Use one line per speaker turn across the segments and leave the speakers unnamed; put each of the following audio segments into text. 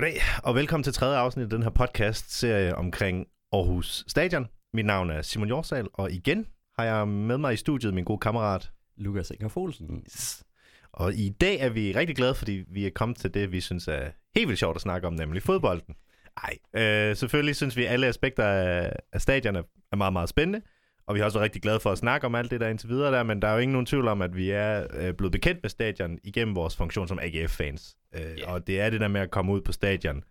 Goddag, og velkommen til tredje afsnit af den her podcast-serie omkring Aarhus Stadion. Mit navn er Simon Jorsal, og igen har jeg med mig i studiet min gode kammerat.
Lukas Inger Folsen.
Yes. Og i dag er vi rigtig glade, fordi vi er kommet til det, vi synes er helt vildt sjovt at snakke om, nemlig fodbolden. Ej, øh, selvfølgelig synes vi, at alle aspekter af, af stadion er meget, meget spændende. Og vi har også været rigtig glade for at snakke om alt det der indtil videre der, men der er jo ingen nogen tvivl om, at vi er øh, blevet bekendt med stadion igennem vores funktion som AGF-fans. Øh, yeah. Og det er det der med at komme ud på stadion,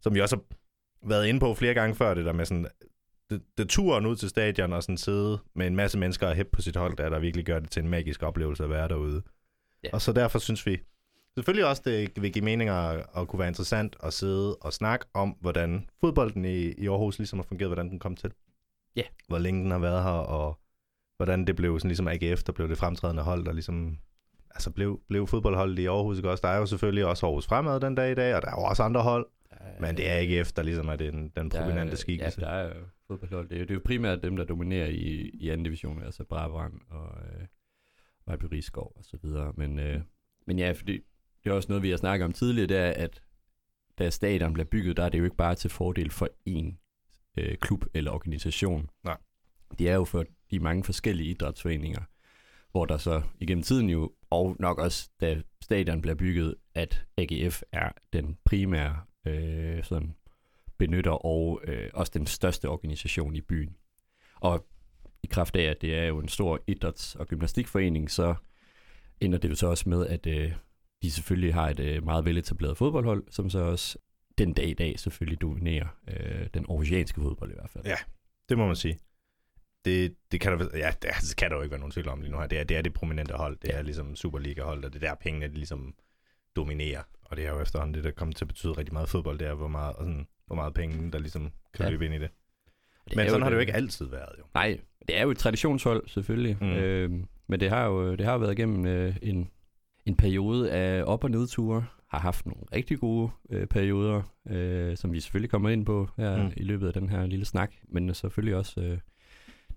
som vi også har været inde på flere gange før, det der med sådan, det, det turen ud til stadion og sådan sidde med en masse mennesker og hæppe på sit hold, der, der virkelig gør det til en magisk oplevelse at være derude. Yeah. Og så derfor synes vi selvfølgelig også, det vil give mening at, at kunne være interessant at sidde og snakke om, hvordan fodbolden i, i Aarhus ligesom har fungeret, hvordan den kom til.
Ja. Yeah.
Hvor længe den har været her, og hvordan det blev sådan ligesom AGF, der blev det fremtrædende hold, der ligesom altså blev, blev fodboldholdet i Aarhus, ikke også? Der er jo selvfølgelig også Aarhus Fremad den dag i dag, og der er jo også andre hold, ja, men det er AGF, der ligesom er den, den prominente skikkelse.
Ja, der er jo fodboldhold. Det er, det er jo primært dem, der dominerer i, i anden division, altså Brabrand og øh, Vejby Rigskov og så videre. Men, øh, men ja, fordi det er også noget, vi har snakket om tidligere, det er, at da stadion bliver bygget, der er det jo ikke bare til fordel for én øh, klub eller organisation.
Nej.
Det er jo for de mange forskellige idrætsforeninger, hvor der så igennem tiden jo, og nok også da stadion bliver bygget, at AGF er den primære øh, sådan benytter og øh, også den største organisation i byen. Og i kraft af, at det er jo en stor idræts- og gymnastikforening, så ender det jo så også med, at øh, de selvfølgelig har et øh, meget veletableret fodboldhold, som så også den dag i dag selvfølgelig dominerer øh, den oceanske fodbold i hvert fald.
Ja, det må man sige. Det, det kan der, ja, det, det kan der jo ikke være nogen tvivl om lige nu her. Det er det, er det prominente hold. Det ja. er ligesom Superliga-hold, og det er der pengene de ligesom dominerer. Og det er jo efterhånden det, der kommer til at betyde rigtig meget fodbold, det er, hvor meget, sådan, hvor meget penge, der ligesom kan ja. løbe ind i det. det men sådan har det jo ikke altid været, jo.
Nej, det er jo et traditionshold, selvfølgelig. Mm. Øh, men det har jo det har været igennem øh, en, en periode af op- og nedture har haft nogle rigtig gode øh, perioder, øh, som vi selvfølgelig kommer ind på her mm. i løbet af den her lille snak, men selvfølgelig også øh,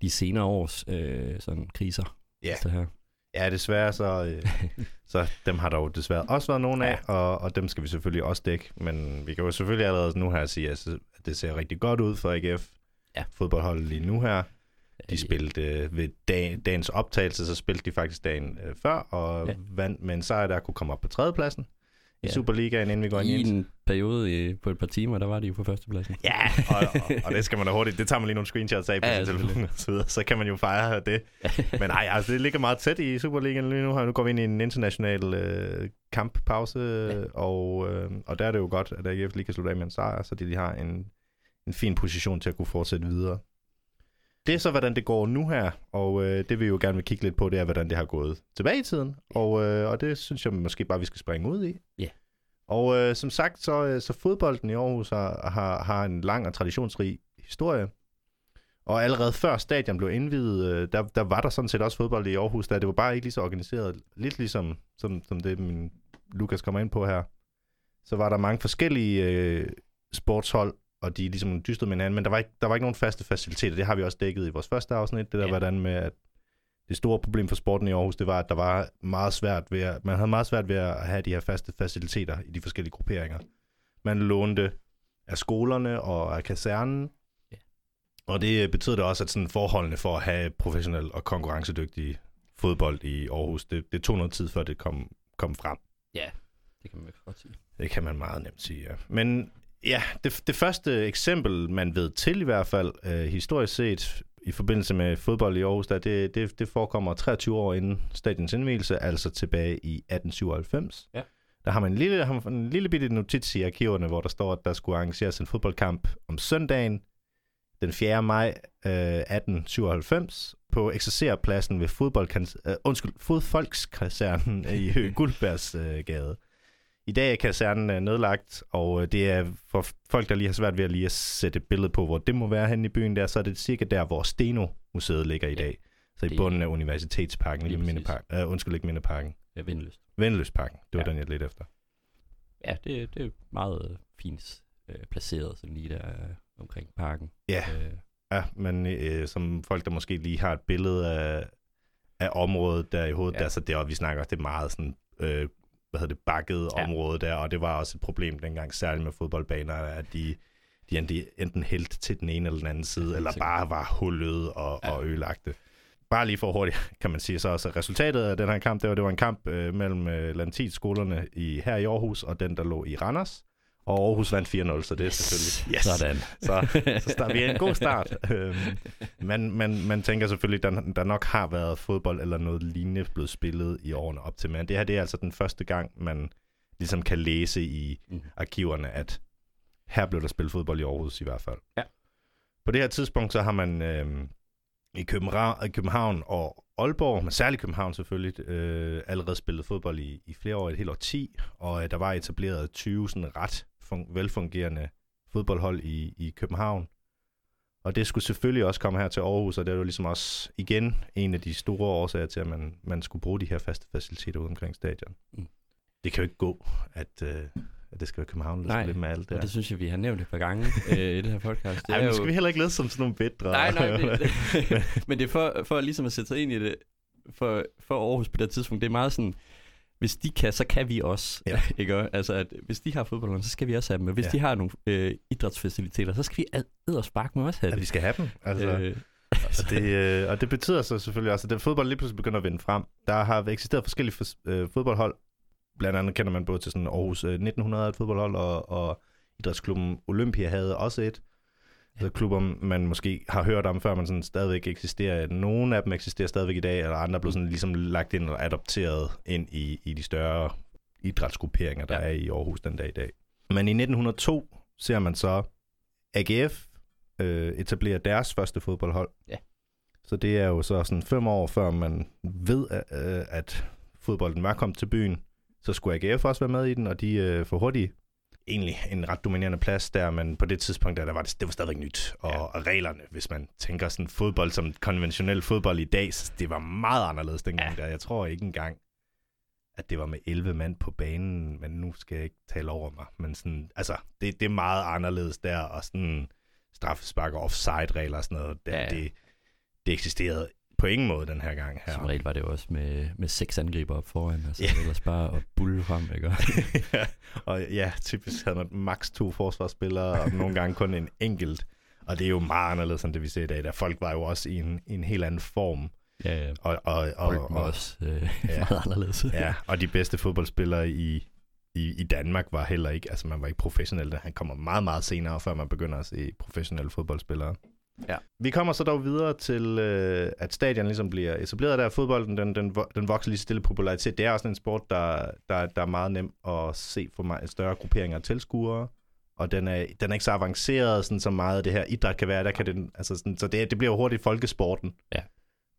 de senere års øh, sådan kriser.
Ja. Det her. Ja, desværre så, øh, så dem har der jo desværre også været nogle af, ja. og, og dem skal vi selvfølgelig også dække, men vi kan jo selvfølgelig allerede nu her sige, at det ser rigtig godt ud for AGF. Ja. Fodboldholdet lige nu her. De spillede øh, ved dag, dagens optagelse, så spillede de faktisk dagen øh, før, og ja. vandt med en sejr, der kunne komme op på tredjepladsen i ja. Superligaen, inden vi går ind
i en periode på et par timer, der var de jo på førstepladsen.
Ja, og, og, og, det skal man da hurtigt. Det tager man lige nogle screenshots af på ja, sin telefon og så videre. Så kan man jo fejre det. Men nej, altså det ligger meget tæt i Superligaen lige nu. Nu går vi ind i en international øh, kamppause, ja. og, øh, og der er det jo godt, at AGF lige kan slutte af med en sejr, så de lige har en, en fin position til at kunne fortsætte videre. Det er så, hvordan det går nu her, og øh, det vi jo gerne vil kigge lidt på, det er, hvordan det har gået tilbage i tiden, og, øh, og det synes jeg måske bare, vi skal springe ud i.
Ja. Yeah.
Og øh, som sagt, så, øh, så fodbolden i Aarhus har, har, har en lang og traditionsrig historie, og allerede før stadion blev indvidet, øh, der, der var der sådan set også fodbold i Aarhus, der det var bare ikke lige så organiseret, lidt ligesom som, som det, min Lukas kommer ind på her. Så var der mange forskellige øh, sportshold, og de ligesom dystede med hinanden, men der var, ikke, der var ikke nogen faste faciliteter. Det har vi også dækket i vores første afsnit, det der ja. hvordan med, at det store problem for sporten i Aarhus, det var, at der var meget svært ved at, man havde meget svært ved at have de her faste faciliteter i de forskellige grupperinger. Man lånte af skolerne og af kasernen, ja. og det betød det også, at sådan forholdene for at have professionel og konkurrencedygtig fodbold i Aarhus, det, det tog noget tid, før det kom, kom frem.
Ja, det kan man godt sige.
Det kan man meget nemt sige, ja. Men Ja, det, det første eksempel, man ved til i hvert fald, øh, historisk set, i forbindelse med fodbold i Aarhus, der, det, det, det forekommer 23 år inden stadions indvielse, altså tilbage i 1897. Ja. Der har man en lille, har man en lille bitte notits i arkiverne, hvor der står, at der skulle arrangeres en fodboldkamp om søndagen, den 4. maj øh, 1897, på Eksercerpladsen ved fodbold, øh, undskyld, fodfolkskasernen i Guldbergsgade. Øh, i dag er kasernen øh, nedlagt, og øh, det er for folk, der lige har svært ved at lige at sætte et billede på, hvor det må være hen i byen der, så er det cirka der, hvor Steno-museet ligger i dag. Så i bunden af Universitetsparken, lige Mindeparken. Uh, undskyld, ikke Mindeparken.
Ja, Vindeløst.
Vindeløstparken, det var ja. den, jeg lidt efter.
Ja, det, det er meget fint øh, placeret, sådan lige der øh, omkring parken.
Ja, øh. ja men øh, som folk, der måske lige har et billede af, af området der i hovedet, ja. der, så det, og vi snakker, det er meget sådan øh, hvad hedder det, bakket
Ja.
område der, og det var også et problem dengang, særligt med fodboldbaner, at de, de enten- hældt til den ene eller den anden side, eller bare var hullet og,
Ja.
og ødelagte. Bare lige for hurtigt, kan man sige så også, at resultatet af den her kamp, det var, det var en kamp øh, mellem øh, Lantit-skolerne i, her i Aarhus, og den, der lå i Randers. Og Aarhus vandt 4-0, så det er selvfølgelig...
Sådan.
Så, så start, vi er en god start. Øhm, man, man, man tænker selvfølgelig, at der, der nok har været fodbold eller noget lignende blevet spillet i årene op til. Men det her det er altså den første gang, man ligesom kan læse i
Mm.
arkiverne, at her blev der spillet fodbold i Aarhus i hvert fald.
Ja.
På det her tidspunkt, så har man øhm, i København, København og Aalborg, men særligt København selvfølgelig, øh, allerede spillet fodbold i, i flere år, et helt år 10, og øh, der var etableret 20 sådan ret fun- velfungerende fodboldhold i, i København. Og det skulle selvfølgelig også komme her til Aarhus, og det er jo ligesom også igen en af de store årsager til, at man, man skulle bruge de her faste faciliteter ude omkring stadion.
Mm.
Det kan jo ikke gå, at, øh, at det skal være København, der
Nej,
skal lidt med alt det
det synes jeg, vi har nævnt et par gange øh, i det her podcast. Det
Ej, men
jo-
skal vi heller ikke lede som sådan nogle bedre.
Nej, nej, det, det, men det er for, for ligesom at sætte sig ind i det, for, for Aarhus på det tidspunkt, det er meget sådan, hvis de kan, så kan vi også.
Ja.
Ikke? Altså, at hvis de har fodbolderne, så skal vi også have dem. Og hvis
Ja.
de har nogle øh, idrætsfaciliteter, så skal vi edderspark med også have
at
det.
vi skal have dem. Altså,
Øh,
og, det, øh, og det betyder så selvfølgelig også, at den fodbold lige pludselig begynder at vinde frem. Der har eksisteret forskellige fos- øh, fodboldhold. Blandt andet kender man både til sådan Aarhus øh, 1900 et fodboldhold, og, og idrætsklubben Olympia havde også et. Altså klubber, man måske har hørt om, før man sådan stadigvæk eksisterer. Nogle af dem eksisterer stadigvæk i dag, eller andre er blevet sådan ligesom lagt ind og adopteret ind i, i de større idrætsgrupperinger, der
Ja.
er i Aarhus den dag i dag. Men i 1902 ser man så AGF øh, etablere deres første fodboldhold.
Ja.
Så det er jo så sådan fem år før man ved, øh, at fodbolden var kommet til byen. Så skulle AGF også være med i den, og de øh, får hurtigt egentlig en ret dominerende plads der, men på det tidspunkt, der, der var det, det var stadigvæk nyt. Og,
Ja.
og reglerne, hvis man tænker sådan fodbold som konventionel fodbold i dag, så det var meget anderledes dengang
Ja.
der. Jeg tror ikke engang, at det var med 11 mand på banen, men nu skal jeg ikke tale over mig. Men sådan, altså, det, det er meget anderledes der, og sådan straffespark og offside-regler og sådan noget, det,
Ja.
det, det eksisterede på ingen måde den her gang her.
Som regel var det jo også med, med seks angriber op foran, altså yeah. ellers bare at bulle frem, ikke?
ja, og ja, typisk havde man maks to forsvarsspillere, og nogle gange kun en enkelt. Og det er jo meget anderledes end det, vi ser i dag. Der folk var jo også i en, i en helt anden form.
ja, ja.
Og, og, og,
var
og,
også øh,
ja.
meget anderledes.
ja, og de bedste fodboldspillere i, i, i Danmark var heller ikke, altså man var ikke professionel. Han kommer meget, meget senere, før man begynder at se professionelle fodboldspillere.
Ja.
Vi kommer så dog videre til, øh, at stadion ligesom bliver etableret der. Fodbolden, den, den, den vokser lige stille popularitet. Det er også en sport, der, der, der er meget nem at se for mig, større grupperinger af tilskuere. Og den er, den er ikke så avanceret, sådan så meget det her idræt kan være. Der kan den, altså sådan, så det, det bliver jo hurtigt folkesporten.
Ja.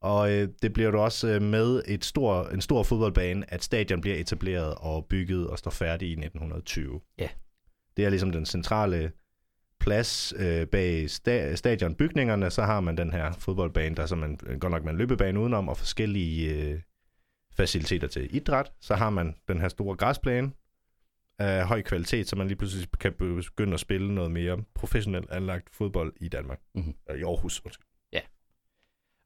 Og øh, det bliver jo også øh, med et stor, en stor fodboldbane, at stadion bliver etableret og bygget og står færdig i 1920.
Ja.
Det er ligesom den centrale plads øh, bag sta- stadionbygningerne, så har man den her fodboldbane, der er som en, godt nok med en løbebane udenom, og forskellige øh, faciliteter til idræt. Så har man den her store græsplæne af høj kvalitet, så man lige pludselig kan begynde at spille noget mere professionelt anlagt fodbold i Danmark.
Mhm.
Øh, I Aarhus, undskyld.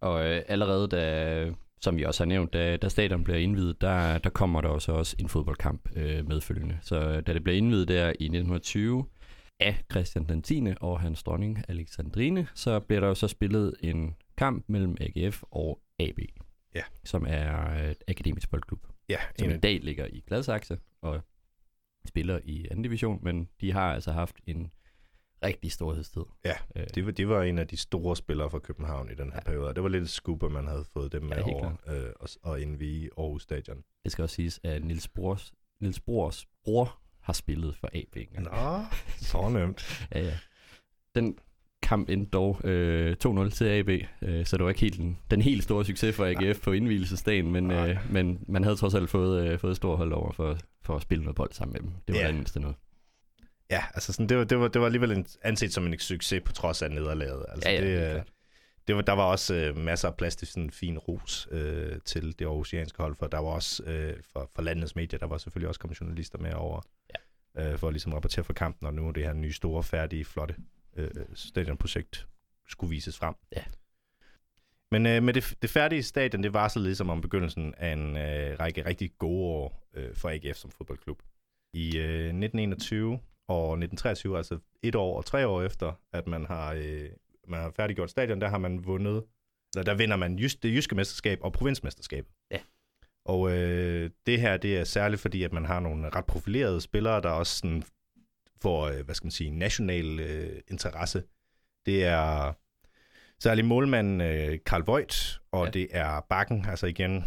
Og øh, allerede da, som vi også har nævnt, da, da stadion bliver indvidet, der, der kommer der også, også en fodboldkamp øh, medfølgende. Så øh, da det bliver indvidet der i 1920 af Christian den 10. og hans dronning Alexandrine, så bliver der jo så spillet en kamp mellem AGF og AB,
Ja.
som er et akademisk boldklub,
Ja,
som
en
i dag ligger i Gladsaxe og spiller i anden division, men de har altså haft en rigtig storhedstid.
Ja,
øh,
det var, det var en af de store spillere fra København i den her
Ja.
periode. Det var lidt scoop, at man havde fået dem med
Ja,
over øh, og, og indvige Aarhus Stadion.
Det skal også siges, at Nils Brors, Nils Brors bror har spillet for AB. engang.
Nå, så nemt.
Ja, ja. Den kamp endte dog øh, 2-0 til AB, øh, så det var ikke helt den, den helt store succes for AGF
Nej.
på indvielsesdagen, men,
Nej.
øh, men man havde trods alt fået, øh, fået et stort hold over for, for at spille noget bold sammen med dem. Det var
Ja.
det mindste noget.
Ja, altså sådan, det, var, det, var, det var alligevel en, anset som en succes på trods af nederlaget. Altså,
Ja, ja,
det,
klart.
Det var, der var også øh, masser af plads til sådan en fin ros øh, til det aarhusianske hold, for der var også øh, for, for landets medier, der var selvfølgelig også kommet journalister med over, ja. øh, for at ligesom rapportere for kampen, og nu det her nye, store, færdige, flotte øh, stadionprojekt skulle vises frem.
Ja.
Men øh, med det, det færdige stadion, det varslede ligesom om begyndelsen af en øh, række rigtig gode år øh, for AGF som fodboldklub. I øh, 1921 og 1923, altså et år og tre år efter, at man har, øh, man har færdiggjort stadion, der har man vundet, eller der vinder man just, det jyske mesterskab og provinsmesterskabet.
Ja.
Og øh, det her, det er særligt fordi, at man har nogle ret profilerede spillere, der også sådan får, øh, hvad skal man sige, national øh, interesse. Det er særlig målmanden øh, Karl Voigt, og
Ja.
ja. det er Bakken, altså igen,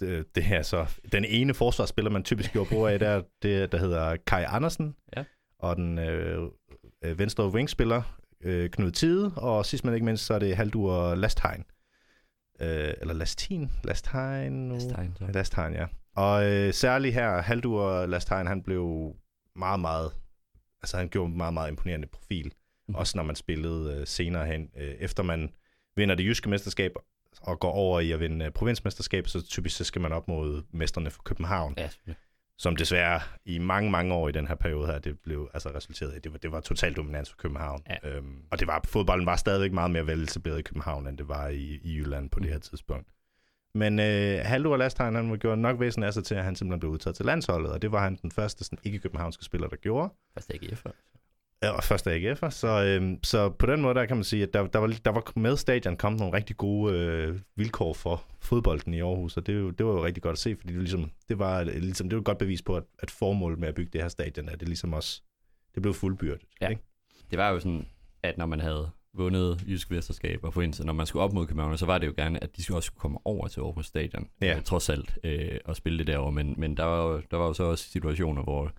det, det her så, den ene forsvarsspiller, man typisk gjorde brug af, der, det, der hedder Kai Andersen,
Ja.
og den øh, øh, venstre wingspiller, øh, Knud Tide, og sidst men ikke mindst, så er det Haldur Lastheim. Øh, eller Lastin? Lastheim nu?
Lastheim, så.
Lastheim, ja. Og øh, særligt her, Haldur Lastheim, han blev meget, meget, altså han gjorde en meget, meget imponerende profil. Mm. Også når man spillede øh, senere hen. Øh, efter man vinder det jyske mesterskab og går over i at vinde øh, provinsmesterskab, så typisk så skal man op mod mesterne for København,
Ja, selvfølgelig.
Som desværre i mange, mange år i den her periode her, det blev altså resulteret i, det var, det var total dominans for København.
Ja.
Øhm, og det var, fodbolden var stadigvæk meget mere veletableret i København, end det var i, i Jylland på det her tidspunkt. Men øh, Haldur Lastheim, han gjorde nok væsen af sig til, at han simpelthen blev udtaget til landsholdet, og det var han den første sådan, ikke-københavnske spiller, der gjorde.
Først AGF.
Ja, og første AGF'er. Så, øhm, så på den måde, der kan man sige, at der, der, var, der var med stadion kommet nogle rigtig gode øh, vilkår for fodbolden i Aarhus, og det, er det var jo rigtig godt at se, fordi det, ligesom, det, var, ligesom, det var et godt bevis på, at, at formålet med at bygge det her stadion, at det ligesom også det blev fuldbyrdet.
Ja.
Ikke?
Det var jo sådan, at når man havde vundet Jysk Mesterskab og forenet når man skulle op mod København, så var det jo gerne, at de skulle også skulle komme over til Aarhus Stadion,
Ja.
øh, trods alt, øh, og spille det derovre. Men, men der, var jo, der var jo så også situationer, hvor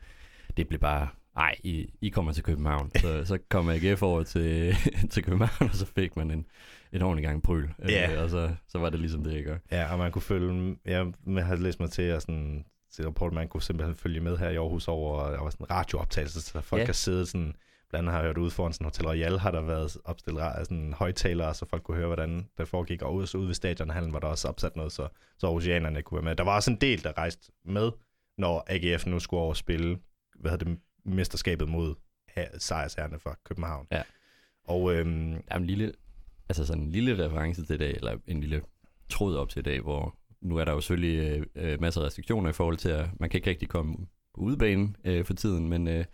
det blev bare, nej, I, I kommer til København. Så, så kom AGF over til, til København, og så fik man en, en ordentlig gang pryl.
Ja.
Øh, og så, så var det ligesom det, jeg gør.
Ja, og man kunne følge, jeg har læst mig til, at sådan, til rapport, man kunne simpelthen følge med her i Aarhus over, der var sådan en radiooptagelse, så folk
Ja.
kan sidde sådan, blandt andet har jeg hørt ude foran sådan Hotel Royal, har der været opstillet sådan højtalere, så folk kunne høre, hvordan det foregik, og ude, ude ved stadionhallen var der også opsat noget, så, så Aarhusianerne kunne være med. Der var også en del, der rejste med, når AGF nu skulle over og spille, hvad hedder det, mesterskabet mod sejrsherrene fra København.
Ja.
Og øhm,
Der er en lille, altså sådan en lille reference til i dag, eller en lille tråd op til i dag, hvor nu er der jo selvfølgelig øh, øh, masser af restriktioner i forhold til, at man kan ikke rigtig komme på udebanen øh, for tiden, men øh,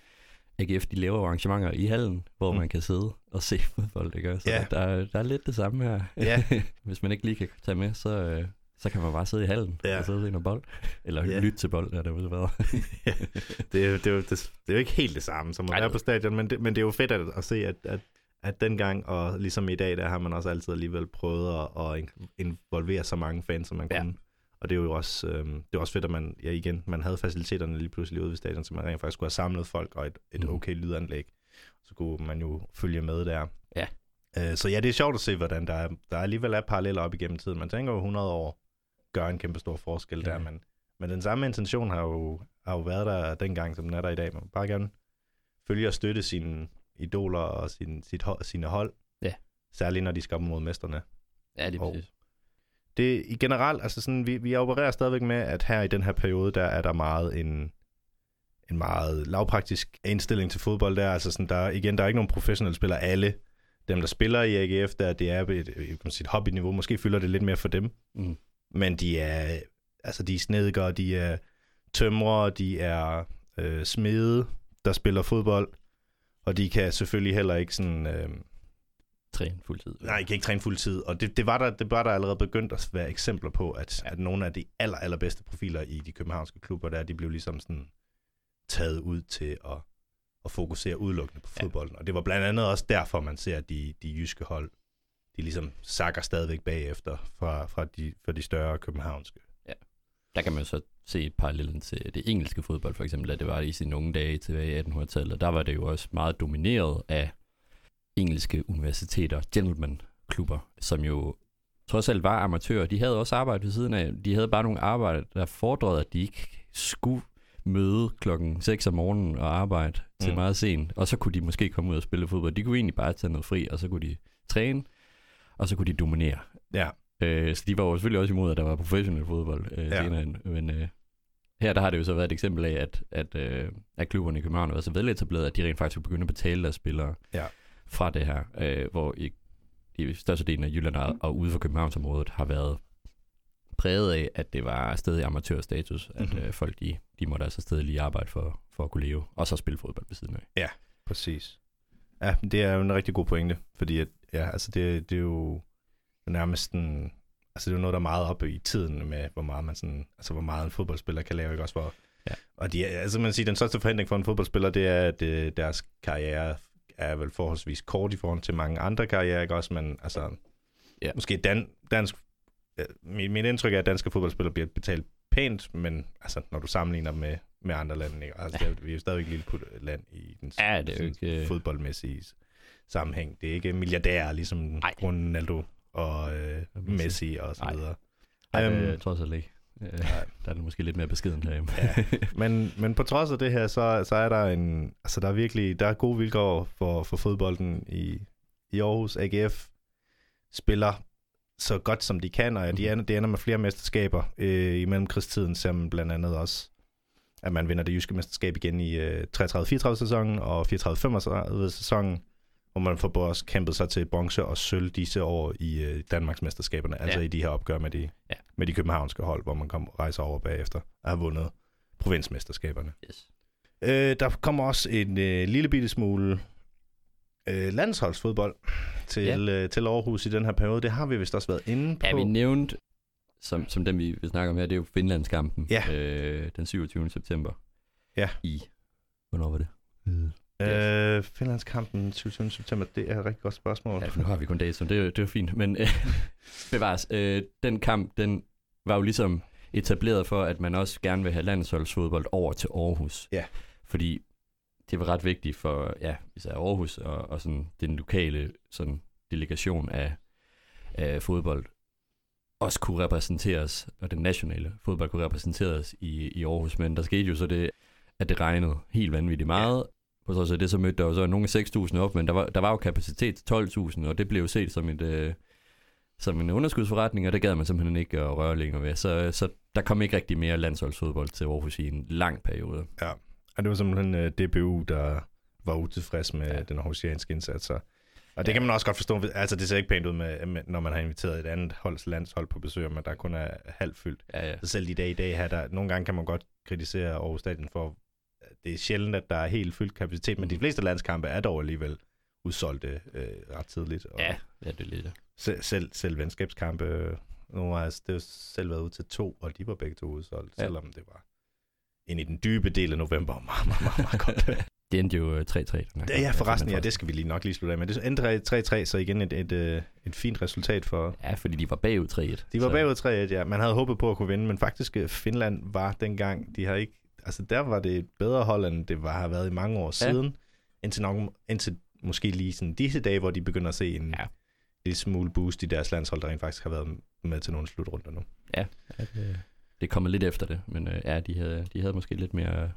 AGF de laver arrangementer i hallen, hvor mm. Man kan sidde og se fodbold, ikke? Så
Ja.
der, er- der er lidt det samme her.
Ja.
Hvis man ikke lige kan tage med, så, øh, så kan man bare sidde i hallen
Ja.
og sidde og se noget bold. Eller
Ja.
lytte til bold, er det jo været.
det, er det, er det, det er jo ikke helt det samme som at
Nej,
være på stadion, men det, men det er jo fedt at, at se, at, at, at dengang, og ligesom i dag, der har man også altid alligevel prøvet at, at in- involvere så mange fans, som man
Ja.
kunne. Og det er jo også, øhm, det er også fedt, at man, ja igen, man havde faciliteterne lige pludselig ude ved stadion, så man rent faktisk skulle have samlet folk og et, et
Mhm.
okay lydanlæg. Så kunne man jo følge med der.
Ja.
Øh, så ja, det er sjovt at se, hvordan der, er, der alligevel er paralleller op igennem tiden. Man tænker jo 100 år gør en kæmpe stor forskel
Ja.
der, men, men den samme intention har jo, har jo været der dengang, som den er der i dag. Man vil bare gerne følge og støtte sine idoler og sin, sit, hold- sine hold.
Ja.
Særligt når de skal op mod mesterne.
ja, det er
Og-
præcis.
Det i generelt, altså sådan, vi, vi opererer stadigvæk med, at her i den her periode, der er der meget en, en meget lavpraktisk indstilling til fodbold der. Altså sådan, der, igen, der er ikke nogen professionelle spillere. Alle dem, der spiller i AGF, der, det er et, et, sige, et hobbyniveau. Måske fylder det lidt mere for dem.
Mm.
Men de er, altså de er snedikere, de er tømrere, de er øh, smede, der spiller fodbold. Og de kan selvfølgelig heller ikke sådan... Øh,
Træne fuldtid.
Nej, I kan ikke træne fuld tid, og det, det, var der, det var der allerede begyndt at være eksempler på, at,
Ja.
ja. at nogle af de aller, allerbedste profiler i de københavnske klubber, der de blev ligesom sådan taget ud til at, at fokusere udelukkende på
Ja.
fodbolden. Og det var blandt andet også derfor, man ser, at de, de jyske hold, de ligesom sakker stadigvæk bagefter fra, fra, de, fra de større københavnske.
Der kan man så se et parallel til det engelske fodbold, for eksempel, at det var i sine unge dage tilbage i 1800-tallet. Der var det jo også meget domineret af engelske universiteter, gentleman-klubber, som jo trods alt var amatører. De havde også arbejde ved siden af. De havde bare nogle arbejde, der fordrede, at de ikke skulle møde klokken 6 om morgenen og arbejde til
Mm.
meget sent. Og så kunne de måske komme ud og spille fodbold. De kunne egentlig bare tage noget fri, og så kunne de træne, og så kunne de dominere.
Ja,
Øh, så de var jo selvfølgelig også imod, at der var professionel fodbold øh,
Ja.
senere hen. Men øh, her der har det jo så været et eksempel af, at, at, øh, at klubberne i København er så veletableret, at de rent faktisk begynder at betale deres spillere
Ja.
fra det her. Øh, hvor i, i største delen af Jylland og, og ude for Københavnsområdet har været præget af, at det var stadig amatørstatus, at
Mhm.
øh, folk de, de måtte altså stadig lige arbejde for, for at kunne leve, og så spille fodbold ved siden af.
Præcis. Ja, det er jo en rigtig god pointe, fordi at, ja, altså det, det er jo nærmest en, altså det er jo noget, der er meget oppe i tiden med, hvor meget man sådan, altså hvor meget en fodboldspiller kan lave, ikke også for,
Ja.
og de, altså man siger, den største forhindring for en fodboldspiller, det er, at øh, deres karriere er vel forholdsvis kort i forhold til mange andre karrierer, ikke også, men altså,
Ja.
måske dan, dansk, mit, mit indtryk er, at danske fodboldspillere bliver betalt pænt, men altså, når du sammenligner med, med andre lande, ikke? altså, det er, vi er jo stadigvæk et lille land i den
Ja, det er jo ikke, øh,
fodboldmæssige sammenhæng. Det er ikke milliardærer, ligesom
Nej.
Ronaldo og øh,
Messi.
Og så
Nej.
videre.
Ej,
Øhm,
det tror jeg så ikke. Øh,
Nej.
der er det måske lidt mere beskeden herhjemme.
Ja. Men, men på trods af det her, så, så er der en, altså der er virkelig, der er gode vilkår for, for fodbolden i, i Aarhus. AGF spiller så godt som de kan, og de
Mhm.
ender, de ender med flere mesterskaber øh, i mellemkrigstiden, som blandt andet også, at man vinder det jyske mesterskab igen i øh, 33-34 sæsonen og 34-35 sæsonen, hvor man får også kæmpet sig til bronze og sølv disse år i øh, Danmarks mesterskaberne, altså
Ja.
i de her opgør med de,
Ja.
med de københavnske hold, hvor man kom, rejser over bagefter og har vundet provinsmesterskaberne.
Yes.
Øh, der kommer også en øh, lille bitte smule øh, landsholdsfodbold til, ja. øh, til Aarhus i den her periode. Det har vi vist også været inde på.
Ja, vi nævnte, som, som den vi vil snakke om her, det er jo Finlandskampen.
Ja.
Øh, den 27. september.
Ja.
I, hvornår var det?
Øh, Finlandskampen 27. september, det er et rigtig godt spørgsmål.
Ja, for nu har vi kun dato, det er, jo- det er jo fint. Men øh, bevares, øh, den kamp, den var jo ligesom etableret for, at man også gerne vil have landsholdsfodbold over til Aarhus.
Ja.
Fordi det var ret vigtigt for, ja, især Aarhus og, og sådan den lokale sådan, delegation af, af fodbold også kunne repræsenteres, og den nationale fodbold kunne repræsenteres i, i Aarhus. Men der skete jo så det, at det regnede helt vanvittigt meget. På trods af det, så mødte der jo så nogle 6.000 op, men der var, der var jo kapacitet til 12.000, og det blev jo set som et... Øh, som en underskudsforretning, og det gad man simpelthen ikke at røre længere ved. Så, så der kom ikke rigtig mere landsholdsfodbold til Aarhus i en lang periode.
Ja, og det var simpelthen uh, DBU, der var utilfreds med
Ja.
den aarhusianske indsats. Og det
Ja.
kan man også godt forstå. Altså, det ser ikke pænt ud, med, med, når man har inviteret et andet holds landshold på besøg, men der kun er halvt fyldt.
Ja, ja.
Så selv i dag i dag her, der, nogle gange kan man godt kritisere Aarhus Stadion for, det er sjældent, at der er helt fyldt kapacitet, men de
Mhm.
fleste landskampe er dog alligevel udsolgte øh, ret tidligt. Og
Ja, ja, det er lidt.
Selv, selv, selv venskabskampe, øh, nogle af os, det har jo selv været ud til to, og de var begge to udsolgt,
Ja.
ja. selvom det var ind i den dybe del af november. Meget, meget, meget, meget godt.
Det endte jo øh, 3-3. den her
Det,
kamp.
ja, forresten, ja, det skal vi lige nok lige slutte af med. Det endte 3-3, så igen et, et, et, et fint resultat for...
Ja, fordi de var bagud 3-1.
De var
så-
bagud 3-1, ja. Man havde håbet på at kunne vinde, men faktisk øh, Finland var dengang, de har ikke... Altså, der var det et bedre hold, end det var, har været i mange år
Ja.
siden. Indtil, nok, indtil måske lige sådan disse dage, hvor de begynder at se en
Ja.
lille smule boost i deres landshold, der rent faktisk har været med til nogle slutrunder nu.
Ja, det, det kommer lidt efter det, men øh, ja, de havde, de havde måske lidt mere,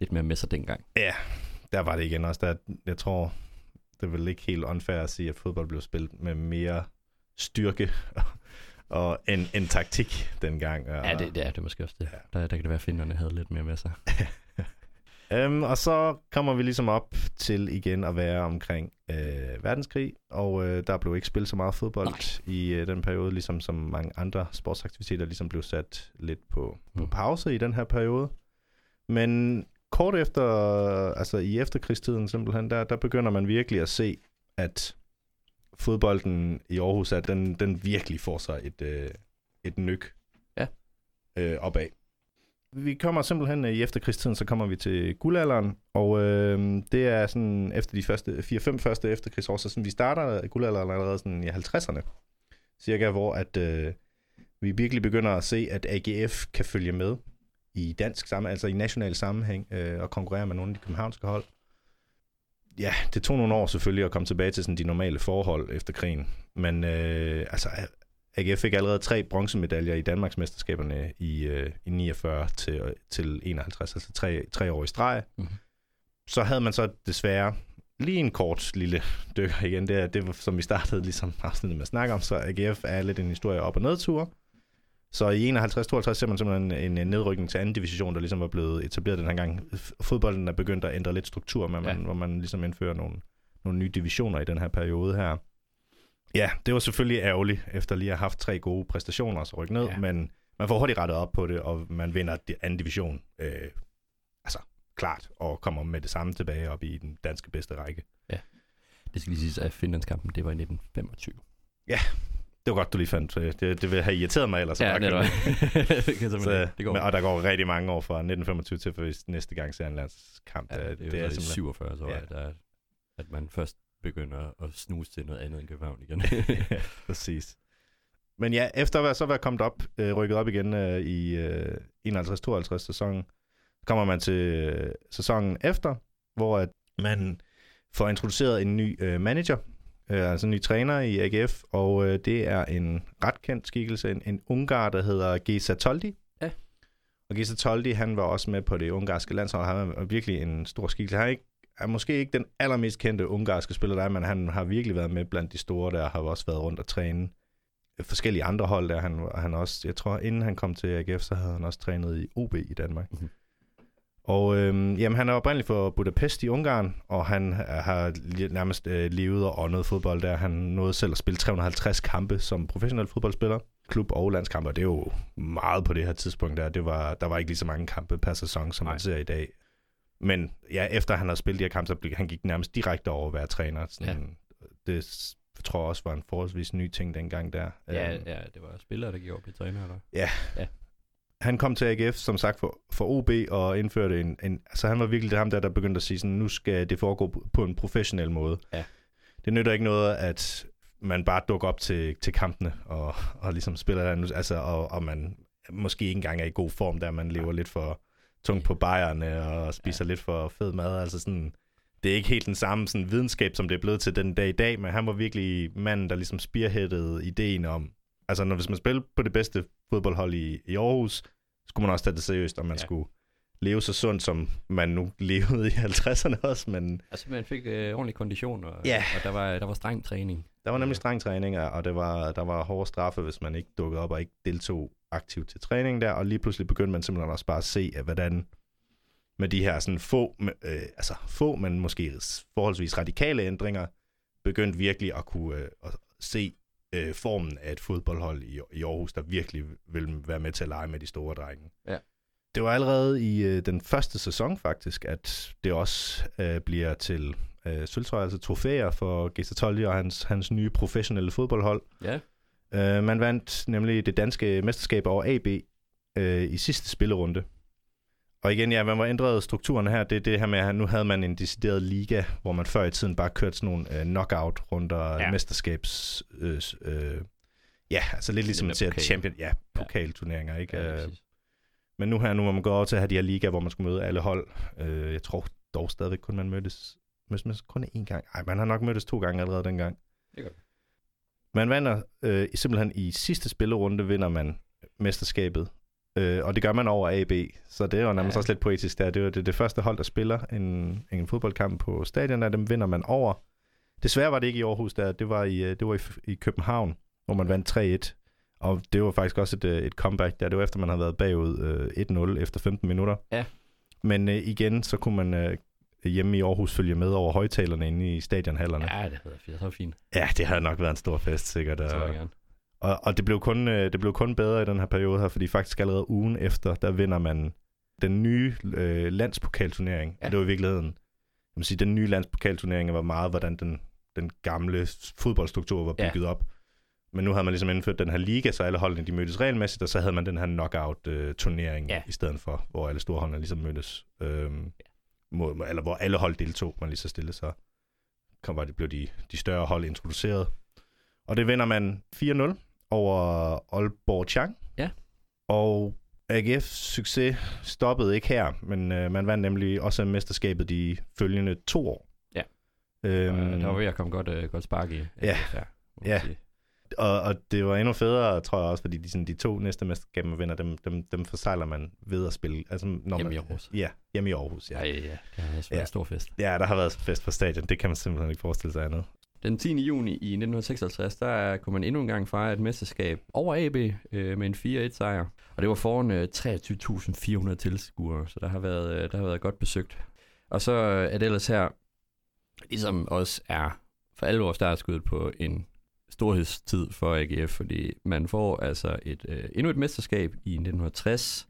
lidt mere med sig dengang.
Ja, der var det igen også. Der, jeg tror, det er vel ikke helt unfair at sige, at fodbold blev spillet med mere styrke og en, en taktik dengang. Og,
Ja, det, det er det måske også det.
Ja.
Der, der kan det være, at finderne havde lidt mere med sig.
Øhm, og så kommer vi ligesom op til igen at være omkring øh, verdenskrig, og øh, der blev ikke spillet så meget fodbold
Nej.
i øh, den periode, ligesom som mange andre sportsaktiviteter ligesom blev sat lidt på, på
Mm.
pause i den her periode. Men kort efter, altså i efterkrigstiden simpelthen, der, der begynder man virkelig at se, at fodbolden i Aarhus, at den, den virkelig får sig et, øh, et nyk
Ja.
øh, opad. Vi kommer simpelthen øh, i efterkrigstiden, så kommer vi til guldalderen, og øh, det er sådan efter de første 4-5 første efterkrigsår, så sådan, vi starter guldalderen allerede sådan i 50'erne, cirka, hvor at øh, vi virkelig begynder at se, at AGF kan følge med i dansk sammen, altså i national sammenhæng, øh, og konkurrere med nogle af de københavnske hold. Ja, det tog nogle år selvfølgelig at komme tilbage til sådan de normale forhold efter krigen, men øh, altså AGF fik allerede tre bronzemedaljer i Danmarksmesterskaberne i, øh, i 49 til, til 51, altså tre, tre år i streg.
Mhm.
Så havde man så desværre lige en kort lille dykker igen. Det er det, som vi startede ligesom afsnittet med at snakke om, så AGF er lidt en historie op- og nedtur. Så i 51-52 ser man simpelthen en, en nedrykning til anden division, der ligesom var blevet etableret den her gang. Fodbolden er begyndt at ændre lidt struktur, med, man,
Ja.
hvor man ligesom indfører nogle, nogle nye divisioner i den her periode her. Ja, det var selvfølgelig ærgerligt, efter lige at have haft tre gode præstationer og så rykke ned,
Ja.
ja. men man får hurtigt rettet op på det, og man vinder anden division, øh, altså klart, og kommer med det samme tilbage op i den danske bedste række.
Det skal lige siges, at Finlandskampen, det var i 1925.
Det var godt, du lige fandt. øh, Det, det ville have irriteret mig ellers.
Ja,
at
det
kan- så,
det går.
men, og der går rigtig mange år fra 1925 til, for næste gang ser en landskamp.
Ja, det, det er,
det er simpelthen...
47, så
Ja.
at, at man først begynder at snuse til noget andet end København igen.
Præcis. Men ja, efter at være- så være kommet op, øh, rykket op igen øh, i øh, 51-52 sæsonen, kommer man til øh, sæsonen efter, hvor at man får introduceret en ny øh, manager, øh, altså en ny træner i AGF, og øh, det er en ret kendt skikkelse, en, en ungar, der hedder Gesa Toldi.
Ja.
Og Gesa Toldi, han var også med på det ungarske landshold, han var virkelig en stor skikkelse. Han er, ikke, er måske ikke den allermest kendte ungarske spiller, der er, men han har virkelig været med blandt de store, der har også været rundt og træne forskellige andre hold, der han, han også, jeg tror, inden han kom til AGF, så havde han også trænet i OB i Danmark.
Mhm.
Og øhm, jamen, han er oprindeligt fra Budapest i Ungarn, og han har nærmest øh, levet og åndet fodbold der. Han nåede selv at spille 350 kampe som professionel fodboldspiller, klub og landskampe, og det er jo meget på det her tidspunkt der. Det var, der var ikke lige så mange kampe per sæson, som
Nej.
man ser i dag. Men ja, efter han havde spillet de her kampe, så blev, han gik nærmest direkte over at være træner. Sådan, Det s- tror jeg også var en forholdsvis ny ting dengang der.
ja,
Øhm,
ja, det var spillere, der gik op i træner, eller?
Han kom til AGF, som sagt, for, for OB og indførte en, en... Altså, han var virkelig det ham der, der begyndte at sige sådan, nu skal det foregå på- en professionel måde.
Ja.
Det nytter ikke noget, at man bare dukker op til, til kampene og, og ligesom spiller der, altså, og, og man måske ikke engang er i god form, der man lever lidt for tungt på bajerne og spiser ja. lidt for fed mad. Altså sådan, det er ikke helt den samme sådan, videnskab, som det er blevet til den dag i dag, men han var virkelig manden, der ligesom spearheadede ideen om, altså når hvis man spiller på det bedste fodboldhold i, i Aarhus, skulle man også tage det seriøst, og man
Ja.
skulle leve så sundt, som man nu levede i 50'erne også, men
Altså, man fik øh, ordentlig kondition, og,
Ja.
og der, var, der var streng træning.
der var nemlig streng træning, og det var, der var hårde straffe, hvis man ikke dukkede op og ikke deltog aktivt til træning der, og lige pludselig begyndte man simpelthen også bare at se, at hvordan med de her sådan få, øh, altså få, men måske forholdsvis radikale ændringer, begyndte virkelig at kunne øh, at se øh, formen af et fodboldhold i, i Aarhus, der virkelig vil være med til at lege med de store drenge.
Ja.
Det var allerede i øh, den første sæson faktisk, at det også øh, bliver til øh, sølvtrøjer, altså trofæer for Gesta Toldi og hans, hans nye professionelle fodboldhold.
Ja,
Øh, man vandt nemlig det danske mesterskab over AB øh, i sidste spillerunde. Og igen, ja, man var ændret strukturen her. Det er det her med, at nu havde man en decideret liga, hvor man før i tiden bare kørte sådan nogle øh, knockout-runder,
Ja.
mesterskabs... Øh, øh, ja, altså lidt ligesom til
pokal.
champion... Ja, pokalturneringer, ikke?
ja, præcis.
men nu her, nu hvor man går over til at have de her liga, hvor man skulle møde alle hold. Øh, jeg tror dog stadigvæk kun, man mødtes... Mødtes man kun én gang. Ej, man har nok mødtes to gange allerede dengang.
Det er godt.
Man vinder øh, simpelthen i sidste spillerunde, vinder man mesterskabet. Øh, og det gør man over AB, så det er jo nærmest
Ja.
også lidt poetisk der. Det er jo det, det første hold, der spiller en, en fodboldkamp på stadion, der dem vinder man over. Desværre var det ikke i Aarhus, der. det var i, øh, det var i, i København, hvor man vandt 3-1. Og det var faktisk også et, øh, et comeback der. Det var efter, man havde været bagud øh, 1-0 efter 15 minutter.
Ja.
Men øh, igen, så kunne man øh, hjemme i Aarhus følge med over højtalerne inde i stadionhallerne.
Ja, det havde været så fint.
Ja, det havde nok været en stor fest, sikkert.
Det tror
og-
jeg gerne.
Og, og det, blev kun, øh, det blev kun bedre i den her periode her, fordi faktisk allerede ugen efter, der vinder man den nye øh, landspokalturnering.
Ja.
Ja. Og det var i virkeligheden, jeg må sige, den nye landspokalturnering var meget, hvordan den, den gamle fodboldstruktur var
Ja.
bygget op. Men nu havde man ligesom indført den her liga, så alle holdene de mødtes regelmæssigt, og så havde man den her knockout-turnering
Ja.
ja. i stedet for, hvor alle store holdene ligesom mødtes. Øhm, mod, eller hvor alle hold deltog, man lige så stille, så kom, var det, blev de, de større hold introduceret. Og det vinder man 4-0 over Aalborg Chang.
Ja.
Og AGF's succes stoppede ikke her, men øh, man vandt nemlig også mesterskabet de følgende to år.
Ja.
Øhm,
Øh, der var ved at komme godt, øh, godt spark i.
Ja.
må man
Ja.
sige.
og, og det var endnu federe, tror jeg også, fordi de, sådan, de to næste mesterskaber, man vinder, dem, dem, dem forsejler man ved at spille. Altså, når
Hjemme
man,
i Aarhus.
Ja, hjemme i Aarhus, ja.
Ja, ja, ja. Det har været
Ja.
en stor fest.
Ja, der har været fest på stadion. Det kan man simpelthen ikke forestille sig andet.
Den 10. juni i 1956, der kunne man endnu en gang fejre et mesterskab over AB øh, med en 4-1 sejr. Og det var foran øh, 23.400 tilskuere, så der har, været, øh, der har været godt besøgt. Og så øh, er det ellers her, ligesom også er for alvor startskuddet på en storhedstid for AGF, fordi man får altså et øh, endnu et mesterskab i 1960,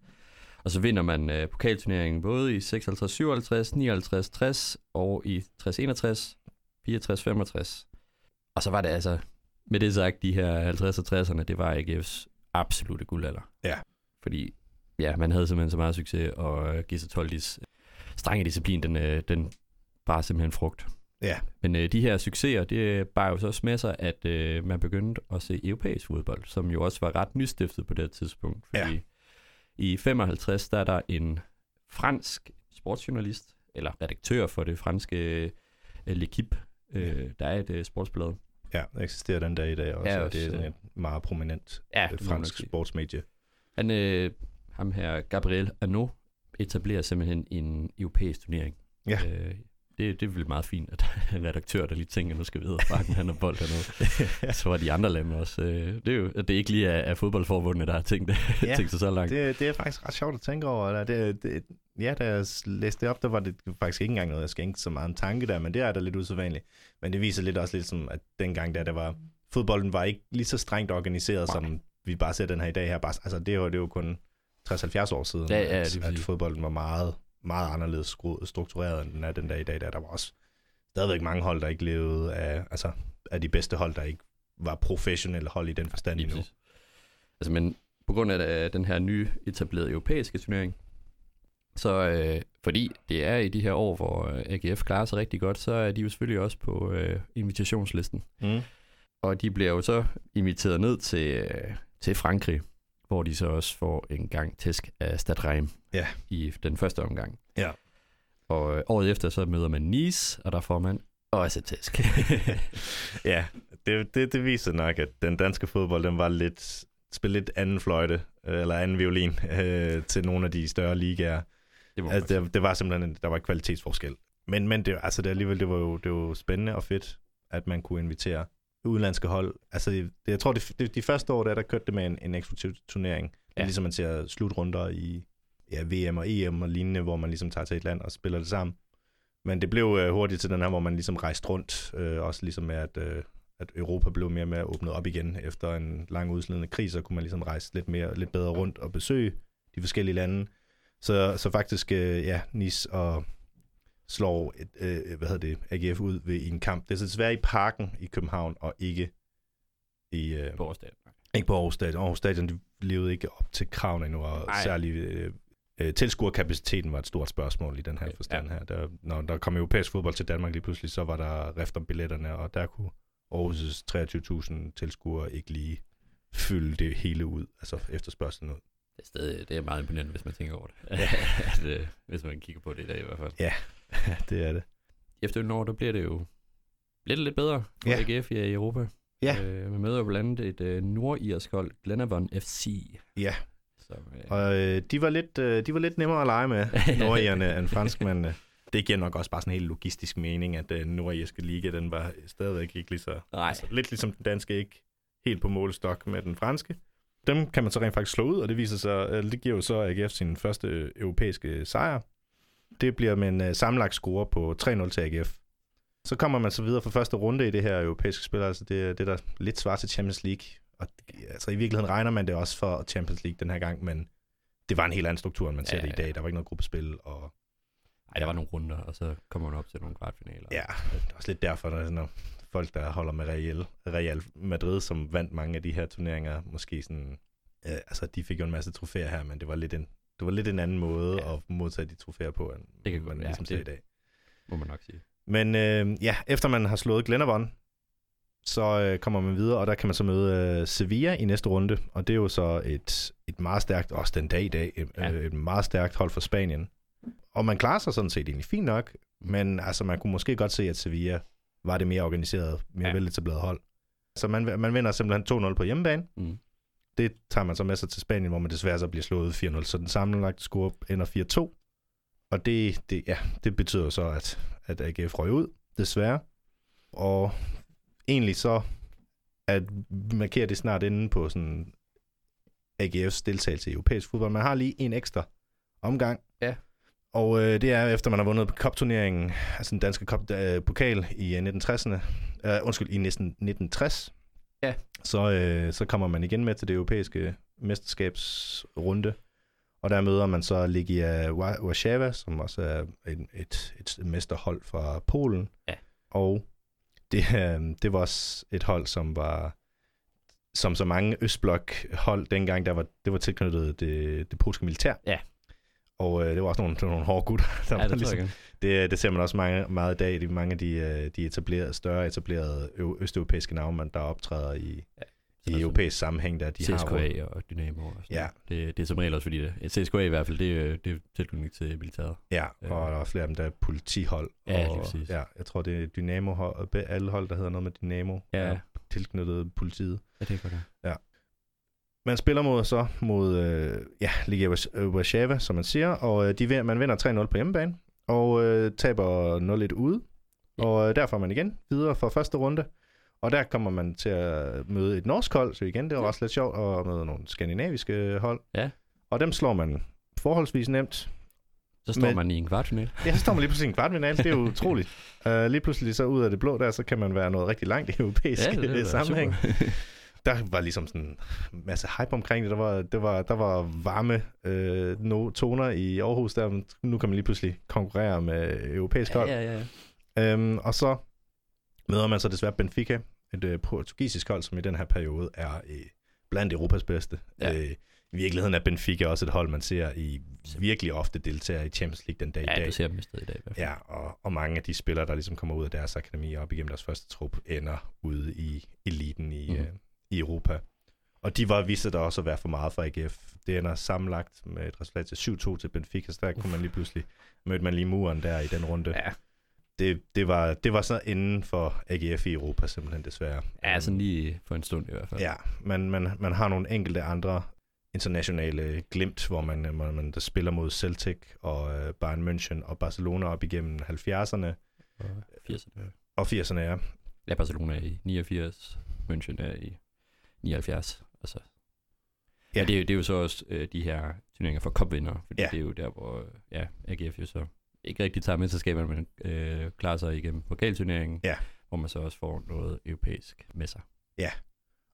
og så vinder man øh, pokalturneringen både i 56, 57, 59, 60 og i 60, 61, 64, 65. Og så var det altså, med det sagt, de her 50 og 60'erne, det var AGF's absolute guldalder.
Ja.
Fordi, ja, man havde simpelthen så meget succes, og øh, Gisa Toldis strenge disciplin, den, øh, den bare simpelthen frugt.
Ja.
Men øh, de her succeser, det bare jo så også med sig, at øh, man begyndte at se europæisk fodbold, som jo også var ret nystiftet på det tidspunkt. Fordi
Ja.
i 55, der er der en fransk sportsjournalist, eller redaktør for det franske øh, L'Equipe, øh, der er et øh, sportsblad.
Ja, det eksisterer den dag i dag også,
Ja,
ja, og
også,
det er sådan
øh,
et meget prominent
Ja,
øh, fransk sportsmedie.
Han, øh, ham her, Gabriel Arnaud, etablerer simpelthen en europæisk turnering.
Ja.
Øh, det, det er vel meget fint, at der er en redaktør, der lige tænker, nu skal vi ud og han har bold hernede. Så var de andre lande også. Øh, det er jo det er ikke lige af, af fodboldforbundet, der har tænkt, ja,
Ja,
tænkt sig så langt.
Det, det er faktisk ret sjovt at tænke over. Eller det, det, ja, da jeg læste det op, der var det faktisk ikke engang noget, jeg skænkte så meget en tanke der, men det er da lidt usædvanligt. Men det viser lidt også lidt som, at dengang der, der var, fodbolden var ikke lige så strengt organiseret,
Nej.
som vi bare ser den her i dag her. Bare, altså, det jo, det jo kun 60-70 år siden,
Ja, ja,
at, at fodbolden var meget, meget anderledes skru- struktureret, end den er den dag i dag. Der, der var også stadigvæk mange hold, der ikke levede af, altså, af de bedste hold, der ikke var professionelle hold i den forstand
Lige
endnu.
Altså, men på grund af den her nye etablerede europæiske turnering, så øh, fordi det er i de her år, hvor øh, AGF klarer sig rigtig godt, så er de jo selvfølgelig også på øh, invitationslisten.
Mm.
Og de bliver jo så inviteret ned til, øh, til Frankrig, hvor de så også får en gang tæsk af Stade Reims
Ja.
i den første omgang.
Ja.
Og øh, året efter så møder man Nice, og der får man også tæsk.
Ja, det, det, det viser nok, at den danske fodbold, den var lidt, spille lidt anden fløjte, øh, eller anden violin, øh, til nogle af de større ligaer.
Det
Altså, det, det var simpelthen, en, der var kvalitetsforskel. Men, men det, altså, det, alligevel, det var, jo, det var jo spændende og fedt, at man kunne invitere udenlandske hold. Altså, det, jeg tror, det, det, de første år, der, der kørte det med en, en eksklusiv turnering. Er
Ja.
ligesom, man ser slutrunder i ja, VM og EM og lignende, hvor man ligesom tager til et land og spiller det sammen. Men det blev øh, hurtigt til den her, hvor man ligesom rejste rundt, øh, også ligesom med, at, øh, at Europa blev mere og mere åbnet op igen efter en lang udslidende krig, så kunne man ligesom rejse lidt, mere, lidt bedre rundt og besøge de forskellige lande. Så, så faktisk, øh, ja, Nice og slår et, øh, hvad hedder det, AGF ud ved i en kamp. Det er så desværre i parken i København, og ikke i, øh,
på årsdagen.
ikke på Aarhus Stadion. Aarhus Stadion de levede ikke op til kravene endnu, og
Nej.
særligt øh, øh, tilskuerkapaciteten var et stort spørgsmål i den her forstand
ja.
her. Der, når der kom europæisk fodbold til Danmark lige pludselig, så var der rift om billetterne, og der kunne Aarhus' 23.000 tilskuere ikke lige fylde det hele ud, altså efterspørgselen ud.
Det er, stadig, det er meget imponerende, hvis man tænker over det.
Ja.
at, øh, hvis man kigger på det i dag i hvert fald.
Ja, det er det.
Efter nogle år, der bliver det jo lidt lidt bedre for
Ja.
AGF i Europa.
Ja.
Øh, man møder jo blandt andet et øh, nordirsk hold, Glenavon FC.
Ja,
Så, øh,
og øh, de, var lidt, øh, de var lidt nemmere at lege med, nordjerne, end franskmændene. Det giver nok også bare sådan en helt logistisk mening, at den nordirske liga, den var stadigvæk ikke lige så...
Nej.
Altså, lidt ligesom den danske ikke helt på målestok med den franske. Dem kan man så rent faktisk slå ud, og det viser sig, eller det giver jo så AGF sin første europæiske sejr. Det bliver med en sammenlagt score på 3-0 til AGF. Så kommer man så videre for første runde i det her europæiske spil, altså det, det der lidt svarer til Champions League. Og altså i virkeligheden regner man det også for Champions League den her gang, men det var en helt anden struktur, end man ser
Ja,
det i dag. Der var ikke noget gruppespil, og
Ej, der var nogle runder, og så kommer man op til nogle kvartfinaler.
Ja, det er også lidt derfor, når, når folk, der holder med Real, Real Madrid, som vandt mange af de her turneringer, måske sådan, øh, altså de fik jo en masse trofæer her, men det var lidt en, det var lidt en anden måde
Ja.
at modtage de trofæer på, end
Det kan
man
ja,
ligesom
det-
i dag.
Må man nok sige.
Men øh, ja, efter man har slået Glenavon, så øh, kommer man videre, og der kan man så møde øh, Sevilla i næste runde, og det er jo så et, et meget stærkt, også den dag i dag, øh,
Ja.
et meget stærkt hold for Spanien. Og man klarer sig sådan set egentlig fint nok, men altså man kunne måske godt se, at Sevilla var det mere organiseret, mere
Ja.
veletablerede hold. Så man, man vinder simpelthen 2-0 på hjemmebane.
Mm.
Det tager man så med sig til Spanien, hvor man desværre så bliver slået 4-0. Så den sammenlagte score ender 4-2. Og det, det, ja, det betyder så, at, at AGF røg ud, desværre. Og egentlig så at markerer det snart inde på sådan AGF's deltagelse i europæisk fodbold. Man har lige en ekstra omgang.
Ja.
Og øh, det er efter man har vundet cup-turneringen, altså den danske cup, øh, pokal i øh, 1960'erne, øh, undskyld, i næsten 1960.
Ja.
så, øh, så kommer man igen med til det europæiske mesterskabsrunde. Og der møder man så Legia Wa- Warszawa, som også er et, et, et mesterhold fra Polen.
Ja.
Og det, øh, det var også et hold, som var som så mange Østblok hold dengang, der var, det var tilknyttet det, det polske militær.
Ja.
Og øh, det var også nogle, nogle hårde gutter. Der
Ja, det
ligesom, det, det ser man også mange, meget i dag. Er mange af de, øh, de etablerede, større etablerede ø- østeuropæiske navne, der optræder i,
Ja.
i europæisk sammenhæng, der de har.
CSKA og Dynamo. Og sådan
Ja.
Det, det er som regel også fordi, det, CSKA i hvert fald, det, er- det er tilknytning til militæret.
Ja, og
Ja.
der er også flere af dem, der er politihold.
Ja,
og,
præcis.
ja, jeg tror, det er Dynamo, alle hold, der hedder noget med Dynamo,
Ja.
er tilknyttet politiet.
Ja, det er godt. Ja.
Man spiller mod så mod øh, ja, øh, Warszawa, som man siger, og øh, de, man vinder 3-0 på hjemmebane, og øh, taber 0-1 ude. Og øh, der får man igen videre for første runde. Og der kommer man til at møde et norsk hold, så igen, det var
Ja.
også lidt sjovt at møde nogle skandinaviske hold.
Ja.
Og dem slår man forholdsvis nemt.
Så står
Men-
man i en kvartfinal.
Ja, så står man lige pludselig i en kvartfinale. Det er jo utroligt. Uh, lige pludselig så ud af det blå der, så kan man være noget rigtig langt i europæisk
det
ja,
er
sammenhæng. Der var ligesom sådan en masse hype omkring det. Der var, det var, der var varme øh, no, toner i Aarhus. Der, nu kan man lige pludselig konkurrere med europæisk
ja,
hold.
ja, ja. ja.
Øhm, og så møder man så desværre Benfica, et øh, portugisisk hold, som i den her periode er øh, blandt Europas bedste.
Ja.
Øh, I virkeligheden er Benfica også et hold, man ser i virkelig ofte deltager i Champions League den dag i
Ja,
dag.
du ser dem i stedet i dag. i hvert fald.
Ja, og, og mange af de spillere, der ligesom kommer ud af deres akademi og op igennem deres første trup, ender ude i eliten i,
Mhm.
mm. øh, i Europa. Og de var viste der også at være for meget for AGF. Det ender sammenlagt med et resultat til 7-2 til Benfica, så der kunne man lige pludselig, mødte man lige muren der i den runde.
Ja,
Det, det, var, det var så inden for AGF i Europa simpelthen desværre.
ja sådan lige for en stund i hvert fald.
Ja, man, man, man har nogle enkelte andre internationale glimt, hvor man, hvor man der spiller mod Celtic og øh, Bayern München og Barcelona op igennem 70'erne
Og 80'erne.
og 80'erne, ja.
Ja, Barcelona er i 89, München er i 79. Altså, ja.
Ja.
ja det, er, jo- det er jo så også øh, de her turneringer for cupvindere, fordi
Ja.
ja. det er jo der, hvor ja, AGF jo så ikke rigtig tager mesterskaberne, men øh, klarer sig igennem pokalturneringen,
Ja.
hvor man så også får noget europæisk med sig.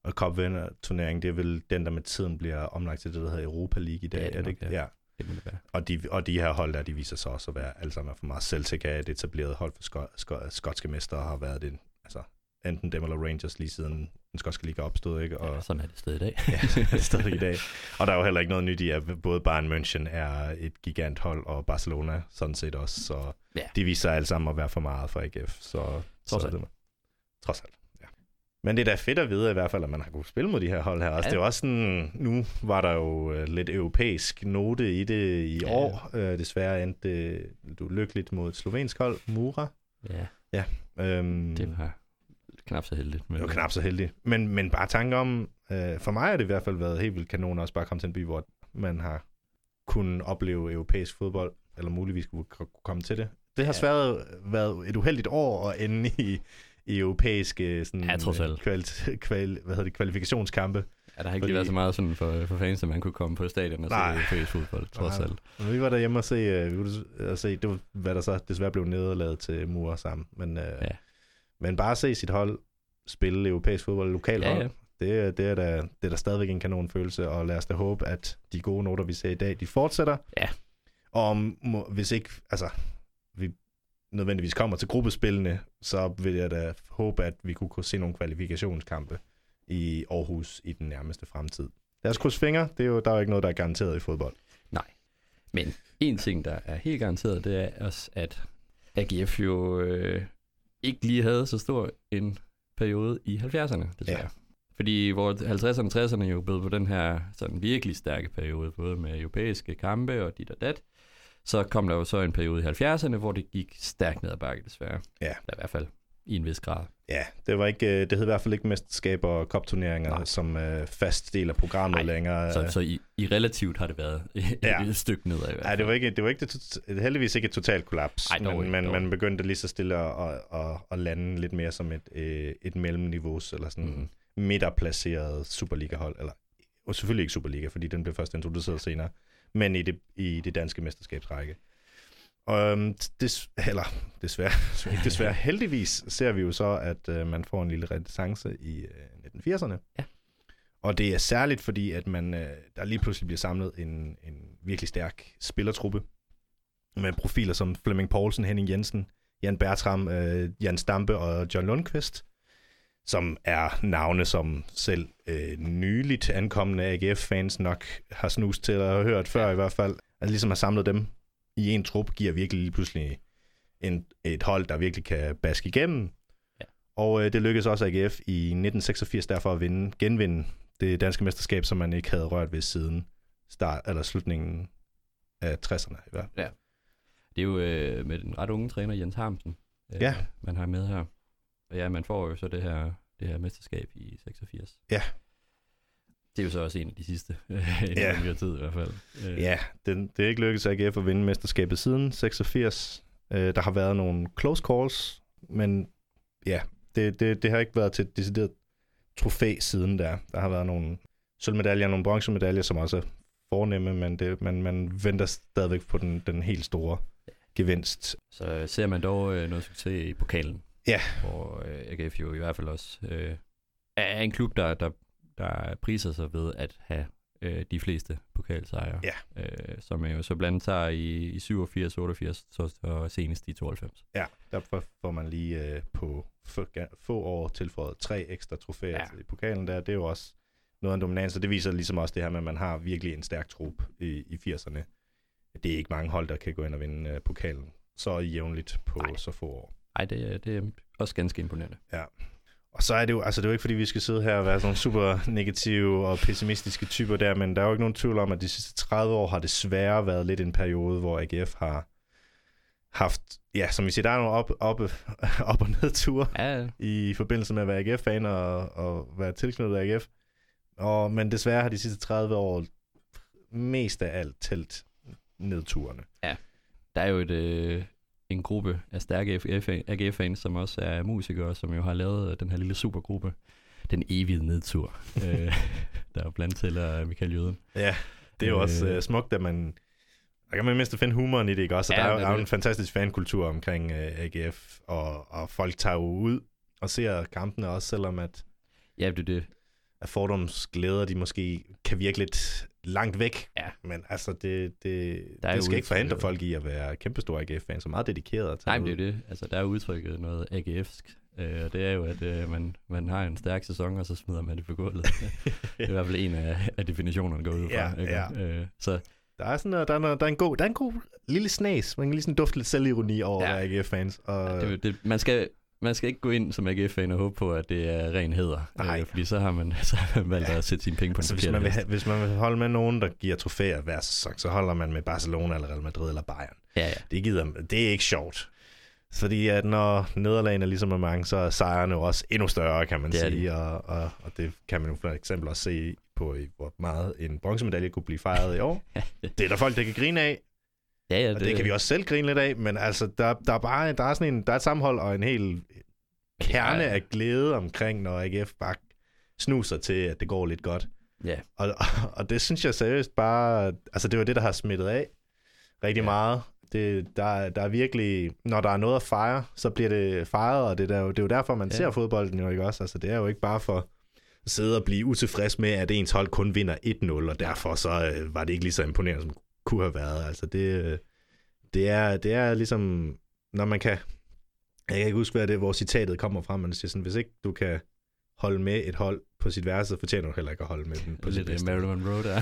Og Cup-vinder-turneringen, det er vel den, der med tiden bliver omlagt til det, der hedder Europa League i dag.
Ja, det er
er det ikke?
ja.
ja.
Det det.
Og, de, og de her hold der, de viser sig også at være alle sammen for meget. Celtic er et etableret hold for sko- sko- skotske mester og har været det, altså enten dem eller Rangers lige siden den skotske liga opstod, ikke? Og,
Ja, sådan er det stadig i dag.
ja, det er stadig i dag. Og der er jo heller ikke noget nyt i, at både Bayern München er et giganthold, og Barcelona sådan set også, så
Ja.
de viser sig alle sammen at være for meget for AGF. Så,
Trods
så
alt.
Det, trods alt, ja. Men det er da fedt at vide i hvert fald, at man har kunnet spille mod de her hold her. Altså,
Ja.
Det er også sådan, nu var der jo øh, lidt europæisk note i det i
Ja.
år. Øh, desværre endte det, du lykkeligt mod et slovensk hold, Mura.
ja,
Øhm,
det var knap så heldigt. Men,
det var knap så heldigt. Men, men bare tanke om, øh, for mig har det i hvert fald været helt vildt kanon også bare komme til en by, hvor man har kunnet opleve europæisk fodbold, eller muligvis kunne komme til det. Det har
Ja.
svært været et uheldigt år at ende i, i europæiske sådan,
Ja, trods alt.
Kval, kval, hvad hedder det, kvalifikationskampe.
Ja, der har ikke
Fordi-
været så meget sådan for, for fans, at man kunne komme på stadion og
Nej.
se europæisk fodbold, trods
Nej.
alt.
Men vi var derhjemme og se, øh, vi var, og se det var, hvad der så desværre blev nederlaget til Mura sammen. Men, øh,
Ja.
Men bare se sit hold spille europæisk fodbold, lokal
Ja,
hold,
ja.
Det, er- det, er da, det er da stadigvæk en kanonfølelse, og lad os da håbe, at de gode noter, vi ser i dag, de fortsætter.
Ja.
Og om, må, hvis ikke, altså, vi nødvendigvis kommer til gruppespillene, så vil jeg da håbe, at vi kunne se nogle kvalifikationskampe i Aarhus i den nærmeste fremtid. Lad os krydse fingre. Det er jo, der er jo ikke noget, der er garanteret i fodbold.
Men en ting, der er helt garanteret, det er også, at AGF jo øh, ikke lige havde så stor en periode i 70'erne, desværre.
Ja.
Fordi hvor 50'erne og 60'erne jo blev på den her sådan virkelig stærke periode, både med europæiske kampe og dit og dat, så kom der jo så en periode i 70'erne, hvor det gik stærkt ned ad bakke, desværre.
Ja.
Eller I hvert fald i en vis grad.
Ja, det var ikke, øh, det hed i hvert fald ikke mesterskaber og kopturneringer som øh, fast del af programmet
Nej,
længere.
Så, så i, i relativt har det været et,
Ja.
et stykke nedad i hvert
Nej,
fald.
det var ikke, det var ikke det, heldigvis ikke et totalt kollaps,
Ej, dog
men
ikke,
man,
dog.
man begyndte lige så stille at, at, at, at lande lidt mere som et, øh, et mellemniveau, eller sådan mm. midterplaceret Superliga-hold, eller og selvfølgelig ikke Superliga, fordi den blev først introduceret senere, men i det, i det danske mesterskabsrække. Og øhm, des, eller desværre, ikke desværre, heldigvis ser vi jo så, at øh, man får en lille renaissance i øh, 1980'erne.
Ja.
Og det er særligt, fordi at man, øh, der lige pludselig bliver samlet en, en virkelig stærk spillertruppe med profiler som Flemming Poulsen, Henning Jensen, Jan Bertram, øh, Jan Stampe og John Lundqvist, som er navne, som selv øh, nyligt ankommende AGF-fans nok har snust til at have hørt før i hvert fald. Altså ligesom har samlet dem i en trup, giver virkelig lige pludselig en, et hold, der virkelig kan baske igennem.
Ja.
Og øh, det lykkedes også AGF i 1986 derfor at vinde, genvinde det danske mesterskab, som man ikke havde rørt ved siden start, eller slutningen af 60'erne i hvert fald.
Det er jo øh, med den ret unge træner Jens Harmsen, øh,
Ja.
man har med her. Og ja, man får jo så det her, det her mesterskab i 86.
Ja.
Det er jo så også en af de sidste, i
Ja.
ja. nyere tid i hvert fald. Øh,
Ja, det, det er ikke lykkedes AGF at vinde mesterskabet siden 86. Øh, der har været nogle close calls, men ja, det, det, det har ikke været til et decideret trofæ siden der. Der har været nogle sølvmedaljer og nogle bronzemedaljer, som også er fornemme, men det, man, man venter stadigvæk på den, den helt store gevinst.
Så ser man dog øh, noget succes i pokalen.
Ja.
Hvor øh, AGF jo i hvert fald også øh, er en klub, der, der, der priser sig ved at have øh, de fleste pokalsejre.
Ja.
Øh, som jo så blandt tager i, i 87, 88 så, og senest i 92.
Ja, derfor får man lige øh, på få, få år tilføjet tre ekstra trofæer
Ja.
ja. i pokalen der. Det er jo også noget af en dominans, og det viser ligesom også det her med, at man har virkelig en stærk trup i, i 80'erne. Det er ikke mange hold, der kan gå ind og vinde øh, pokalen så jævnligt på
Nej.
så få år.
Ej, det, er- det er også ganske imponerende.
Og så er det jo, altså det er jo ikke fordi, vi skal sidde her og være sådan nogle super negative og pessimistiske typer der, men der er jo ikke nogen tvivl om, at de sidste 30 år har desværre været lidt en periode, hvor AGF har haft, ja, som vi siger, der er nogle op, op, op og ned ture
Ja,
i forbindelse med at være AGF-fan og, og være tilknyttet AGF. Og, men desværre har de sidste 30 år mest af alt tælt nedturene.
der er jo et, øh, en gruppe af stærke AGF-fans, som også er musikere, som jo har lavet den her lille supergruppe. Den evige nedtur, øh, der jo blandt til er Michael Jøden.
Ja, det er jo også
Øh.
øh, smukt, at man... Der kan man mindst finde humoren i det, ikke også? Og
Ja,
der er, jo-
er
der er en fantastisk fankultur omkring øh, AGF, og, og folk tager jo ud og ser kampene også, selvom at,
Ja, det er det.
At fordomsglæder, de måske kan virke lidt langt væk.
Ja.
Men altså, det, det,
Der er
det skal ikke forhindre folk i at være kæmpestore AGF-fans, og meget at tage
Nej, men det er det. Altså, der er udtrykket noget AGF'sk. Øh, og det er jo, at øh, man, man har en stærk sæson, og så smider man det på gulvet. det er i hvert fald en af, af definitionerne, går ud fra.
Ja,
ikke?
ja.
Øh, så
Der er sådan der er, der er en god, der er en god lille snas. Man kan lige sådan dufte lidt selvironi over
Ja.
ja. AGF-fans. Og,
det, er jo- det, man, skal, man skal ikke gå ind som AGF-fan og håbe på, at det er ren heder.
Nej.
Øh, fordi så har man, så har man valgt
Ja.
at sætte sine penge på
altså, hvis, man vil, hvis man vil holde med nogen, der giver trofæer hver sæson, så holder man med Barcelona eller Real Madrid eller Bayern.
Ja, ja.
Det, gider, det er ikke sjovt. Fordi at når nederlagene er ligesom er mange, så er sejrene jo også endnu større, kan man
Det
sige. Og, og, og det kan man jo for eksempel også se på, hvor meget en bronzemedalje kunne blive fejret i år. Det er der folk, der kan grine af,
Ja, ja,
og det, det kan vi også selv grine lidt af, men altså, der, der er bare der er sådan en, der er et sammenhold og en hel kerne
Ja.
af glæde omkring, når AGF bare snuser til, at det går lidt godt.
Ja,
Og, og, og det synes jeg seriøst bare, altså det var det, der har smittet af rigtig
Ja.
meget. Det, der, er- der er virkelig, når der er noget at fejre, så bliver det fejret, og det er, der, jo- det er jo derfor, man
ja.
ser fodbolden jo ikke også. Altså det er jo ikke bare for at sidde og blive utilfreds med, at ens hold kun vinder 1-0, og derfor så øh, var det ikke lige så imponerende, som kunne have været. Altså det, det, er, det er ligesom, når man kan, jeg kan ikke huske, hvad det er, hvor citatet kommer fra, men det siger sådan, hvis ikke du kan holde med et hold på sit værelse, så fortjener du heller ikke at holde med dem på sit
øh,
bedste.
Marilyn Monroe der.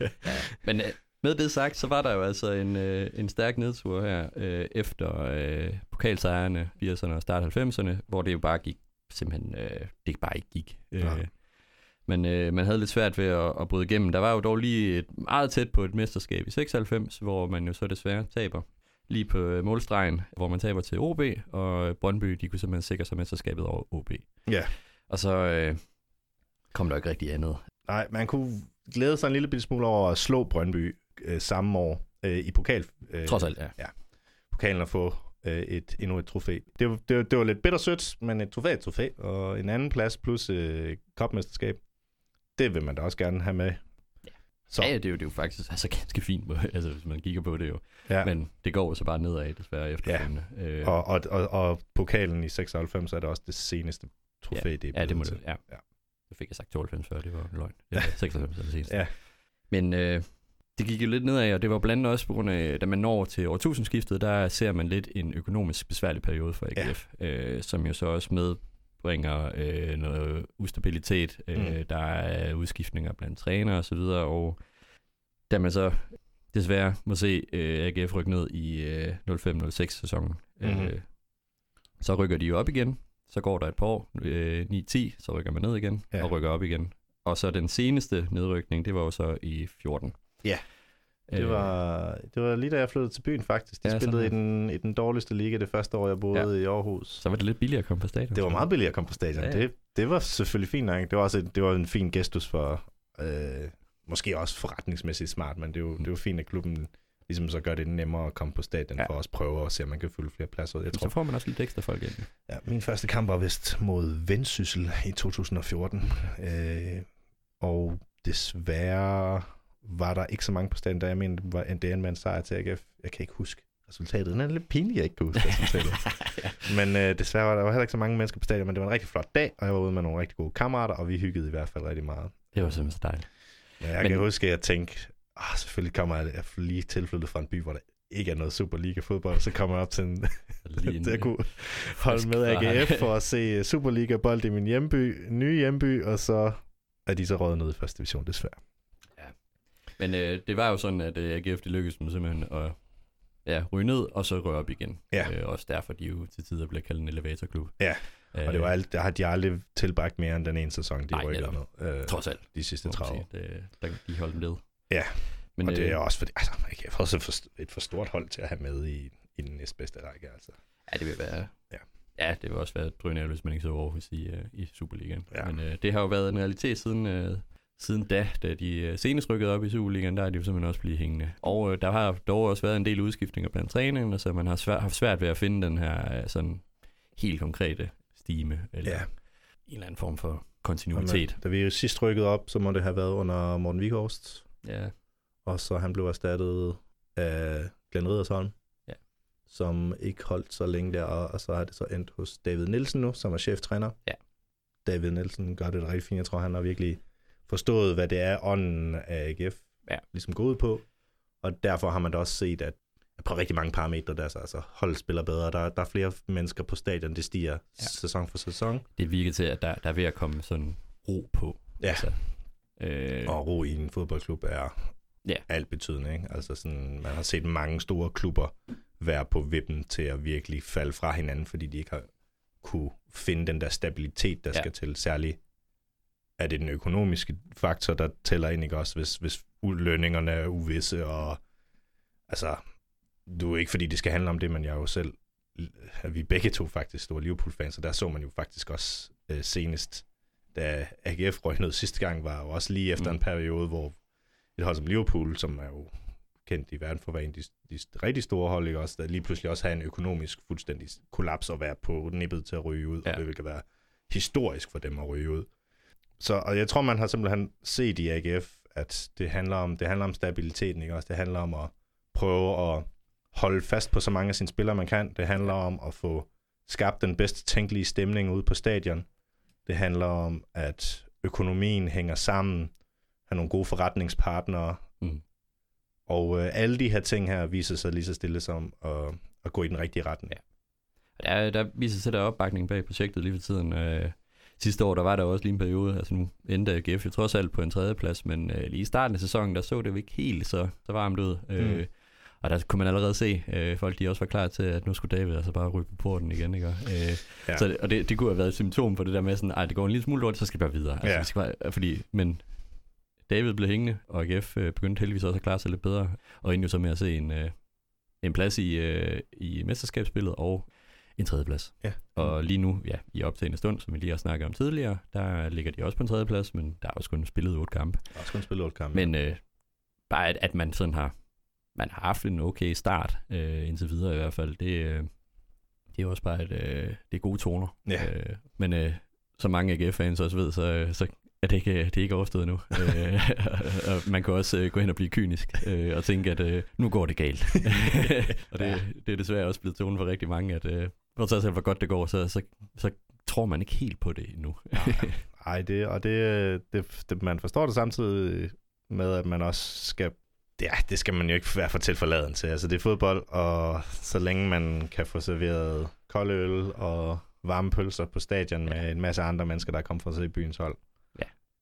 ja. Men øh, med det sagt, så var der jo altså en, øh, en stærk nedtur her øh, efter øh, pokalsejrene 80'erne og start 90'erne, hvor det jo bare gik simpelthen, øh, det bare ikke gik. Øh,
Ja.
Men øh, man havde lidt svært ved at, at bryde igennem. Der var jo dog lige et, meget tæt på et mesterskab i 96, hvor man jo så desværre taber lige på øh, målstregen, hvor man taber til OB, og Brøndby, de kunne simpelthen sikre sig mesterskabet over OB.
Ja.
Og så øh, kom der ikke rigtig andet.
Nej, man kunne glæde sig en lille bitte smule over at slå Brøndby øh, samme år øh, i pokal. Øh,
Trods alt, ja.
Pokalen at få øh, et, endnu et trofæ. Det, var- det, det var lidt bittersødt, men et trofæ et trofæ, og en anden plads plus øh, kopmesterskab, det vil man da også gerne have med. Så,
Ja, ja, det er jo, det er jo faktisk altså, ganske fint, altså, hvis man kigger på det jo.
ja.
Men det går jo så bare nedad, desværre, efterfølgende. Ja. Øh,
Og, og, og, og pokalen i 96 er det også det seneste trofæ,
ja.
det er
Ja, det må
til.
det, ja.
Ja.
Så fik jeg sagt 92 før, det var en løgn. Det var 96 eller senest.
Ja.
Men øh, det gik jo lidt nedad, og det var blandt andet også på grund af, da man når til årtusindskiftet, der ser man lidt en økonomisk besværlig periode for AGF, ja. øh, som jo så også medbringer øh, noget ustabilitet. Øh,
Mm.
Der er udskiftninger blandt trænere og så videre, og da man så desværre må se øh, AGF rykke ned i øh, 05-06 sæsonen,
Mhm.
øh, så rykker de jo op igen. Så går der et par år, øh, 9-10, så rykker man ned igen
ja.
og rykker op igen. Og så den seneste nedrykning, det var jo så i 14.
Ja. Det var, det var lige da jeg flyttede til byen faktisk. De
Ja,
spillede i den, i den dårligste liga det første år, jeg boede ja. i Aarhus.
Så var det lidt billigere at komme på stadion.
Det var meget billigt at komme på stadion.
Ja,
Ja. Det, det var selvfølgelig fint nok. Det var, også et, det var en fin gestus for, øh, måske også forretningsmæssigt smart, men det er jo, det er jo fint, at klubben ligesom så gør det nemmere at komme på stadion
Ja.
for at prøve at se, om man kan fylde flere pladser. ud. Jeg
Så
tror,
får man også lidt ekstra folk ind.
ja, min første kamp var vist mod Vendsyssel i 2014. Øh, og desværre var der ikke så mange på stadion, da jeg mener, det var en det en sejr til AGF. Jeg kan ikke huske resultatet. Den er lidt pinlig, jeg ikke kan huske resultatet. Men øh, desværre var der var heller ikke så mange mennesker på stadion, men det var en rigtig flot dag, og jeg var ude med nogle rigtig gode kammerater, og vi hyggede i hvert fald rigtig meget.
Det var simpelthen så dejligt.
Men jeg
Men-
kan huske, at jeg tænkte, ah, selvfølgelig kommer jeg, jeg lige tilflyttet fra en by, hvor der ikke er noget Superliga-fodbold, så kommer jeg op til, en, til at kunne holde med AGF for at se Superliga-bold i min hjemby, nye hjemby, og så er de så røget ned i første division, desværre.
Men øh, det var jo sådan, at øh, AGF det lykkedes dem simpelthen at ja, ryge ned, og så røre op igen.
Ja.
Øh, også derfor, de jo til tider blev kaldt en elevatorklub.
Ja,
øh,
Og det var alt, der har de aldrig tilbragt mere end den ene sæson, de rykkede ned. Øh,
Trods alt,
de sidste
må man
30 år.
Det, der, de holdt dem ned.
Ja,
Men,
og det er
øh,
også fordi, altså, AGF er også et for, et for stort hold til at have med i, i den næstbedste række, altså.
Ja, det vil være...
Ja.
Ja, det vil også være drønende, hvis man ikke så Aarhus i, uh, i Superligaen.
Ja.
Men uh, det har jo været en realitet siden, uh, siden da, da de uh, senest rykkede op i Superligaen, der er de jo simpelthen også blevet hængende. Og uh, der har dog også været en del udskiftninger blandt trænerne, så man har svært, haft svært ved at finde den her uh, sådan helt konkrete stime, eller
Ja.
en eller anden form for kontinuitet.
Da vi jo sidst rykkede op, så må det have været under Morten Vikhorst,
Ja,
og så han blev erstattet af Glenn Riddersholm,
Ja.
som ikke holdt så længe der, og, og så har det så endt hos David Nielsen nu, som er cheftræner.
Ja.
David Nielsen gør det rigtig fint. Jeg tror, han har virkelig forstået, hvad det er, ånden af AGF
Ja.
ligesom går ud på. Og derfor har man da også set, at på rigtig mange parametre, der er så, altså holdet spiller bedre. Der, der er flere mennesker på stadion, det stiger
Ja.
sæson for sæson.
det virker til, at der, der er ved at komme sådan ro på.
Ja.
Altså, øh,
Og ro i en fodboldklub er
Ja.
alt betydende. Ikke? Altså sådan, man har set mange store klubber være på vippen til at virkelig falde fra hinanden, fordi de ikke har kunne finde den der stabilitet, der
ja.
skal til. Særligt er det den økonomiske faktor, der tæller ind, ikke også? Hvis, hvis lønningerne er uvisse, og altså, du er ikke fordi det skal handle om det, men jeg er jo selv, vi begge to faktisk store Liverpool-fans, og der så man jo faktisk også øh, senest, da AGF røg ned sidste gang, var jo også lige efter
Mm.
en periode, hvor et hold som Liverpool, som er jo kendt i verden for at være en af de, de rigtig store hold, ikke også, der lige pludselig også have en økonomisk fuldstændig kollaps og være på nippet til at ryge ud,
Ja.
ja. og det vil være historisk for dem at ryge ud. Så og jeg tror, man har simpelthen set i AGF, at det handler om, det handler om stabiliteten, ikke også? Det handler om at prøve at holde fast på så mange af sine spillere, man kan. Det handler om at få skabt den bedste tænkelige stemning ude på stadion. Det handler om, at økonomien hænger sammen, have nogle gode forretningspartnere,
Mm.
og øh, alle de her ting her viser sig lige så stille som at, at gå i den rigtige retning.
Ja. Der, der viser sig der opbakning bag projektet lige for tiden. Øh, sidste år, der var der også lige en periode, altså nu endte AGF jo trods alt på en tredje plads, men øh, lige i starten af sæsonen, der så det jo ikke helt så, så varmt ud. Øh,
Mm.
og der kunne man allerede se, øh, folk de også var klar til, at nu skulle David altså bare ryge på porten igen. Ikke? Øh, ja. Så, og det, det kunne have været et symptom på det der med sådan, ej, det går en lille smule lort, så skal vi bare videre. Altså,
Ja.
vi skal bare, fordi, men David blev hængende, og AGF øh, begyndte heldigvis også at klare sig lidt bedre, og endte jo så med at se en, øh, en plads i, øh, i mesterskabsspillet og en tredjeplads.
Ja.
Og lige nu, ja, i optagende stund, som vi lige har snakket om tidligere, der ligger de også på en tredjeplads, men der er også kun spillet otte kampe.
Jeg har også kun spillet otte kampe.
Men øh, bare at, at man sådan har, man har haft en okay start, øh, indtil videre i hvert fald, det, øh, det er også bare, et, øh, det er gode toner.
Ja.
Øh, men øh, som mange AGF-fans også ved, så, så er det ikke, det er ikke overstået nu. øh, og man kan også øh, gå hen og blive kynisk øh, og tænke, at øh, nu går det galt. og det, det er desværre også blevet tonen for rigtig mange, at øh, for sig selv, hvor godt det går, så, så, så tror man ikke helt på det endnu.
Nej, det, og det, det, det, man forstår det samtidig med, at man også skal Ja, det skal man jo ikke være for tilforladen til. Altså, det er fodbold, og så længe man kan få serveret kold øl og varme pølser på stadion med en masse andre mennesker, der er kommet for at se byens hold.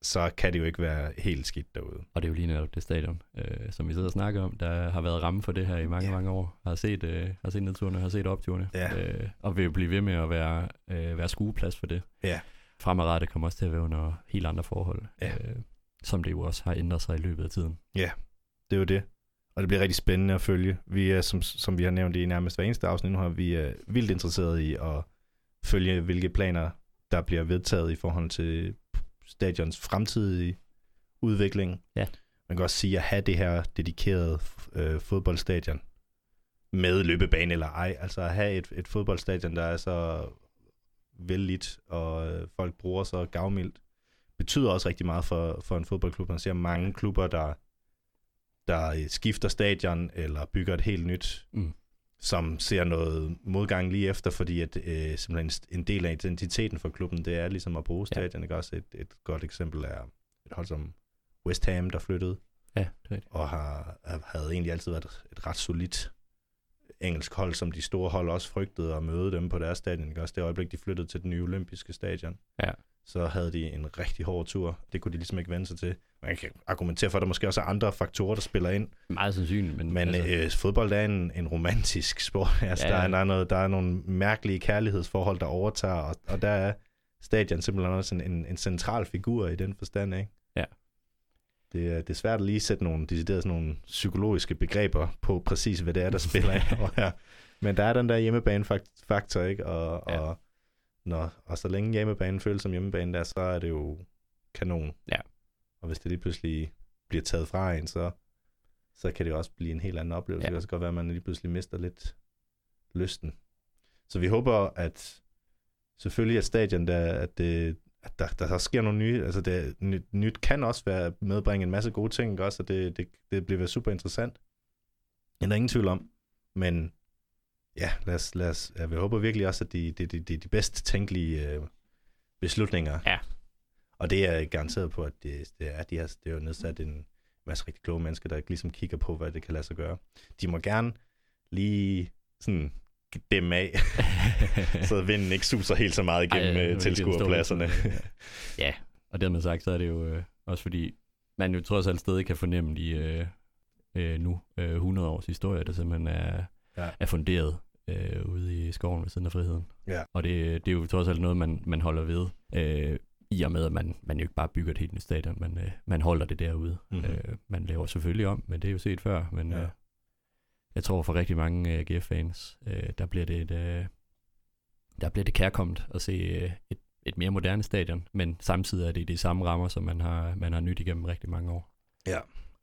Så kan det jo ikke være helt skidt derude.
Og det er jo lige netop det stadion, øh, som vi sidder og snakker om, der har været ramme for det her i mange,
Ja.
ja. mange år. Har set, øh, har set nedturene, har set opturene,
Ja.
øh, og vil jo blive ved med at være, øh, være skueplads for det.
Ja.
Fremadrettet kommer også til at være under helt andre forhold,
Ja.
øh, som det jo også har ændret sig i løbet af tiden.
Det er jo det. Og det bliver rigtig spændende at følge. Vi er, som, som vi har nævnt i nærmest hver eneste afsnit nu, har vi er vildt interesseret i at følge, hvilke planer, der bliver vedtaget i forhold til stadions fremtidige udvikling.
Ja.
Man kan også sige, at have det her dedikerede øh, fodboldstadion med løbebane eller ej, altså at have et, et fodboldstadion, der er så vældigt, og øh, folk bruger så gavmildt, betyder også rigtig meget for, for en fodboldklub. Man ser mange klubber, der, der øh, skifter stadion eller bygger et helt nyt,
Mm.
Som ser noget modgang lige efter, fordi at øh, simpelthen en del af identiteten for klubben, det er ligesom at bruge
Ja.
stadion. Ikke? Også et, et godt eksempel er et hold som West Ham, der flyttede,
Ja, det rigtigt.
og har, havde egentlig altid været et, et ret solidt engelsk hold, som de store hold også frygtede at møde dem på deres stadion. Ikke? Også det øjeblik, de flyttede til den nye olympiske stadion,
Ja.
så havde de en rigtig hård tur. Det kunne de ligesom ikke vende sig til. Man kan argumentere for, at der måske også er andre faktorer, der spiller ind.
Meget sandsynligt, men,
Men altså, øh, fodbold er en, en romantisk sport. Altså,
Ja,
ja, der, er, der, er noget, der er nogle mærkelige kærlighedsforhold, der overtager, og, og der er stadion simpelthen også en, en, en central figur i den forstand, ikke?
Ja.
Det, er- det er svært at lige sætte nogle, deciderede sådan nogle psykologiske begreber på præcis, hvad det er, der spiller ind her. Men der er den der hjemmebane-faktor, ikke? Og,
Ja.
og, når, og så længe hjemmebanen føles som hjemmebane der, så er det jo kanon.
Ja.
Og hvis det lige pludselig bliver taget fra en, så, så kan det også blive en helt anden oplevelse.
Ja.
Det kan også godt være, at man lige pludselig mister lidt lysten. Så vi håber, at selvfølgelig at stadion, der, at, det, at der, der, der sker nogle nye, altså det, nyt, nyt kan også være medbringe en masse gode ting, også, og det, det, det bliver super interessant. Det er der ingen tvivl om. Men ja, lad os, lad os, jeg håber virkelig også, at de, de, de, de, de bedst tænkelige øh, beslutninger,
Ja.
Og det er garanteret på, at det, det er, de har, det er jo nedsat en masse rigtig kloge mennesker, der ikke ligesom kigger på, hvad det kan lade sig gøre. De må gerne lige sådan dem af, så vinden ikke suser helt så meget igennem
Ej, det
tilskuerpladserne.
ja, og dermed sagt, så er det jo øh, også fordi, man jo trods alt stadig kan fornemme de øh, øh, nu øh, 100 års historie, der simpelthen er,
ja.
er funderet øh, ude i skoven ved siden af friheden.
Ja.
Og det, det er jo trods alt noget, man, man holder ved, øh, i og med, at man, man jo ikke bare bygger et helt nyt stadion, man, øh, man holder det derude.
Mhm.
Mm-hmm. Øh, man laver selvfølgelig om, men det er jo set før, men
Ja.
øh, jeg tror for rigtig mange øh, AGF-fans, øh, der bliver det et, øh, der bliver det kærkommet at se øh, et, et mere moderne stadion, men samtidig er det i de samme rammer, som man har, man har nyt igennem rigtig mange år.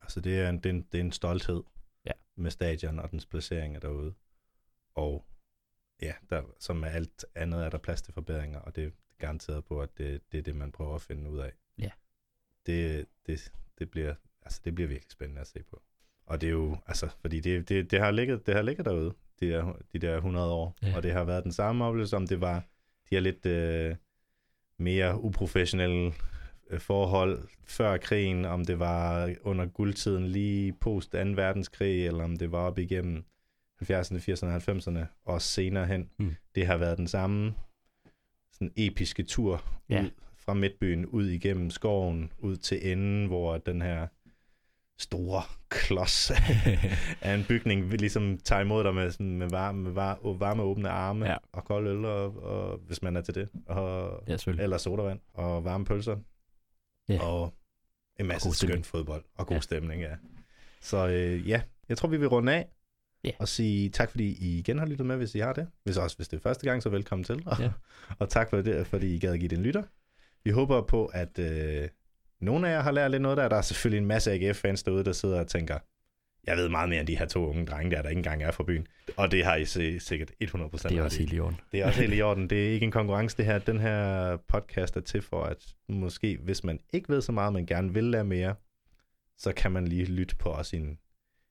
Altså det er en, det er en, det er en stolthed
Ja.
med stadion og dens placeringer derude. Og ja, der, som med alt andet er der plads til forbedringer, og det garanteret på, at det, det er det, man prøver at finde ud af.
Ja.
Det, det, det, bliver, altså, det bliver virkelig spændende at se på. Og det er jo, altså, fordi det, det, det, har, ligget, det har ligget derude, de der, de der 100 år,
Ja.
og det har været den samme oplevelse, om det var de her lidt øh, mere uprofessionelle øh, forhold før krigen, om det var under guldtiden lige post 2. verdenskrig, eller om det var op igennem 70'erne, 80'erne, 90'erne, og senere hen.
Mm.
Det har været den samme sådan episke tur
Ja.
ud fra midtbyen, ud igennem skoven, ud til enden, hvor den her store klods af en bygning vil ligesom tager imod dig med, sådan, med, varme, med var, varme åbne arme
Ja.
og kold øl, og, og, hvis man er til det, og,
ja,
eller sodavand og varme pølser.
Ja.
Og en masse
god
skøn
stemning.
fodbold og god
Ja.
stemning, ja. Så øh, ja, jeg tror, vi vil runde af
Ja.
og sige tak, fordi I igen har lyttet med, hvis I har det. Hvis også hvis det er første gang, så velkommen til. Og,
Ja.
og tak for det, fordi I gad at give det en lytter. Vi håber på, at øh, nogle af jer har lært lidt noget der. Der er selvfølgelig en masse AGF-fans derude, der sidder og tænker, jeg ved meget mere end de her to unge drenge der, der ikke engang er fra byen. Og det har I sikkert 100%
Det er også helt i orden.
Det er også helt i orden. Det er ikke en konkurrence, det her. Den her podcast er til for, at måske, hvis man ikke ved så meget, men gerne vil lære mere, så kan man lige lytte på os i en,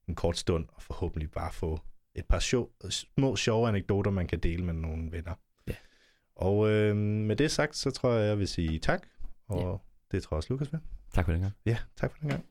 en kort stund, og forhåbentlig bare få et par sjov, små, sjove anekdoter, man kan dele med nogle venner.
Ja.
Og øh, med det sagt, så tror jeg, jeg vil sige tak. Og
Ja.
det tror jeg også, Lukas vil.
Tak for den gang.
Ja, tak for den gang.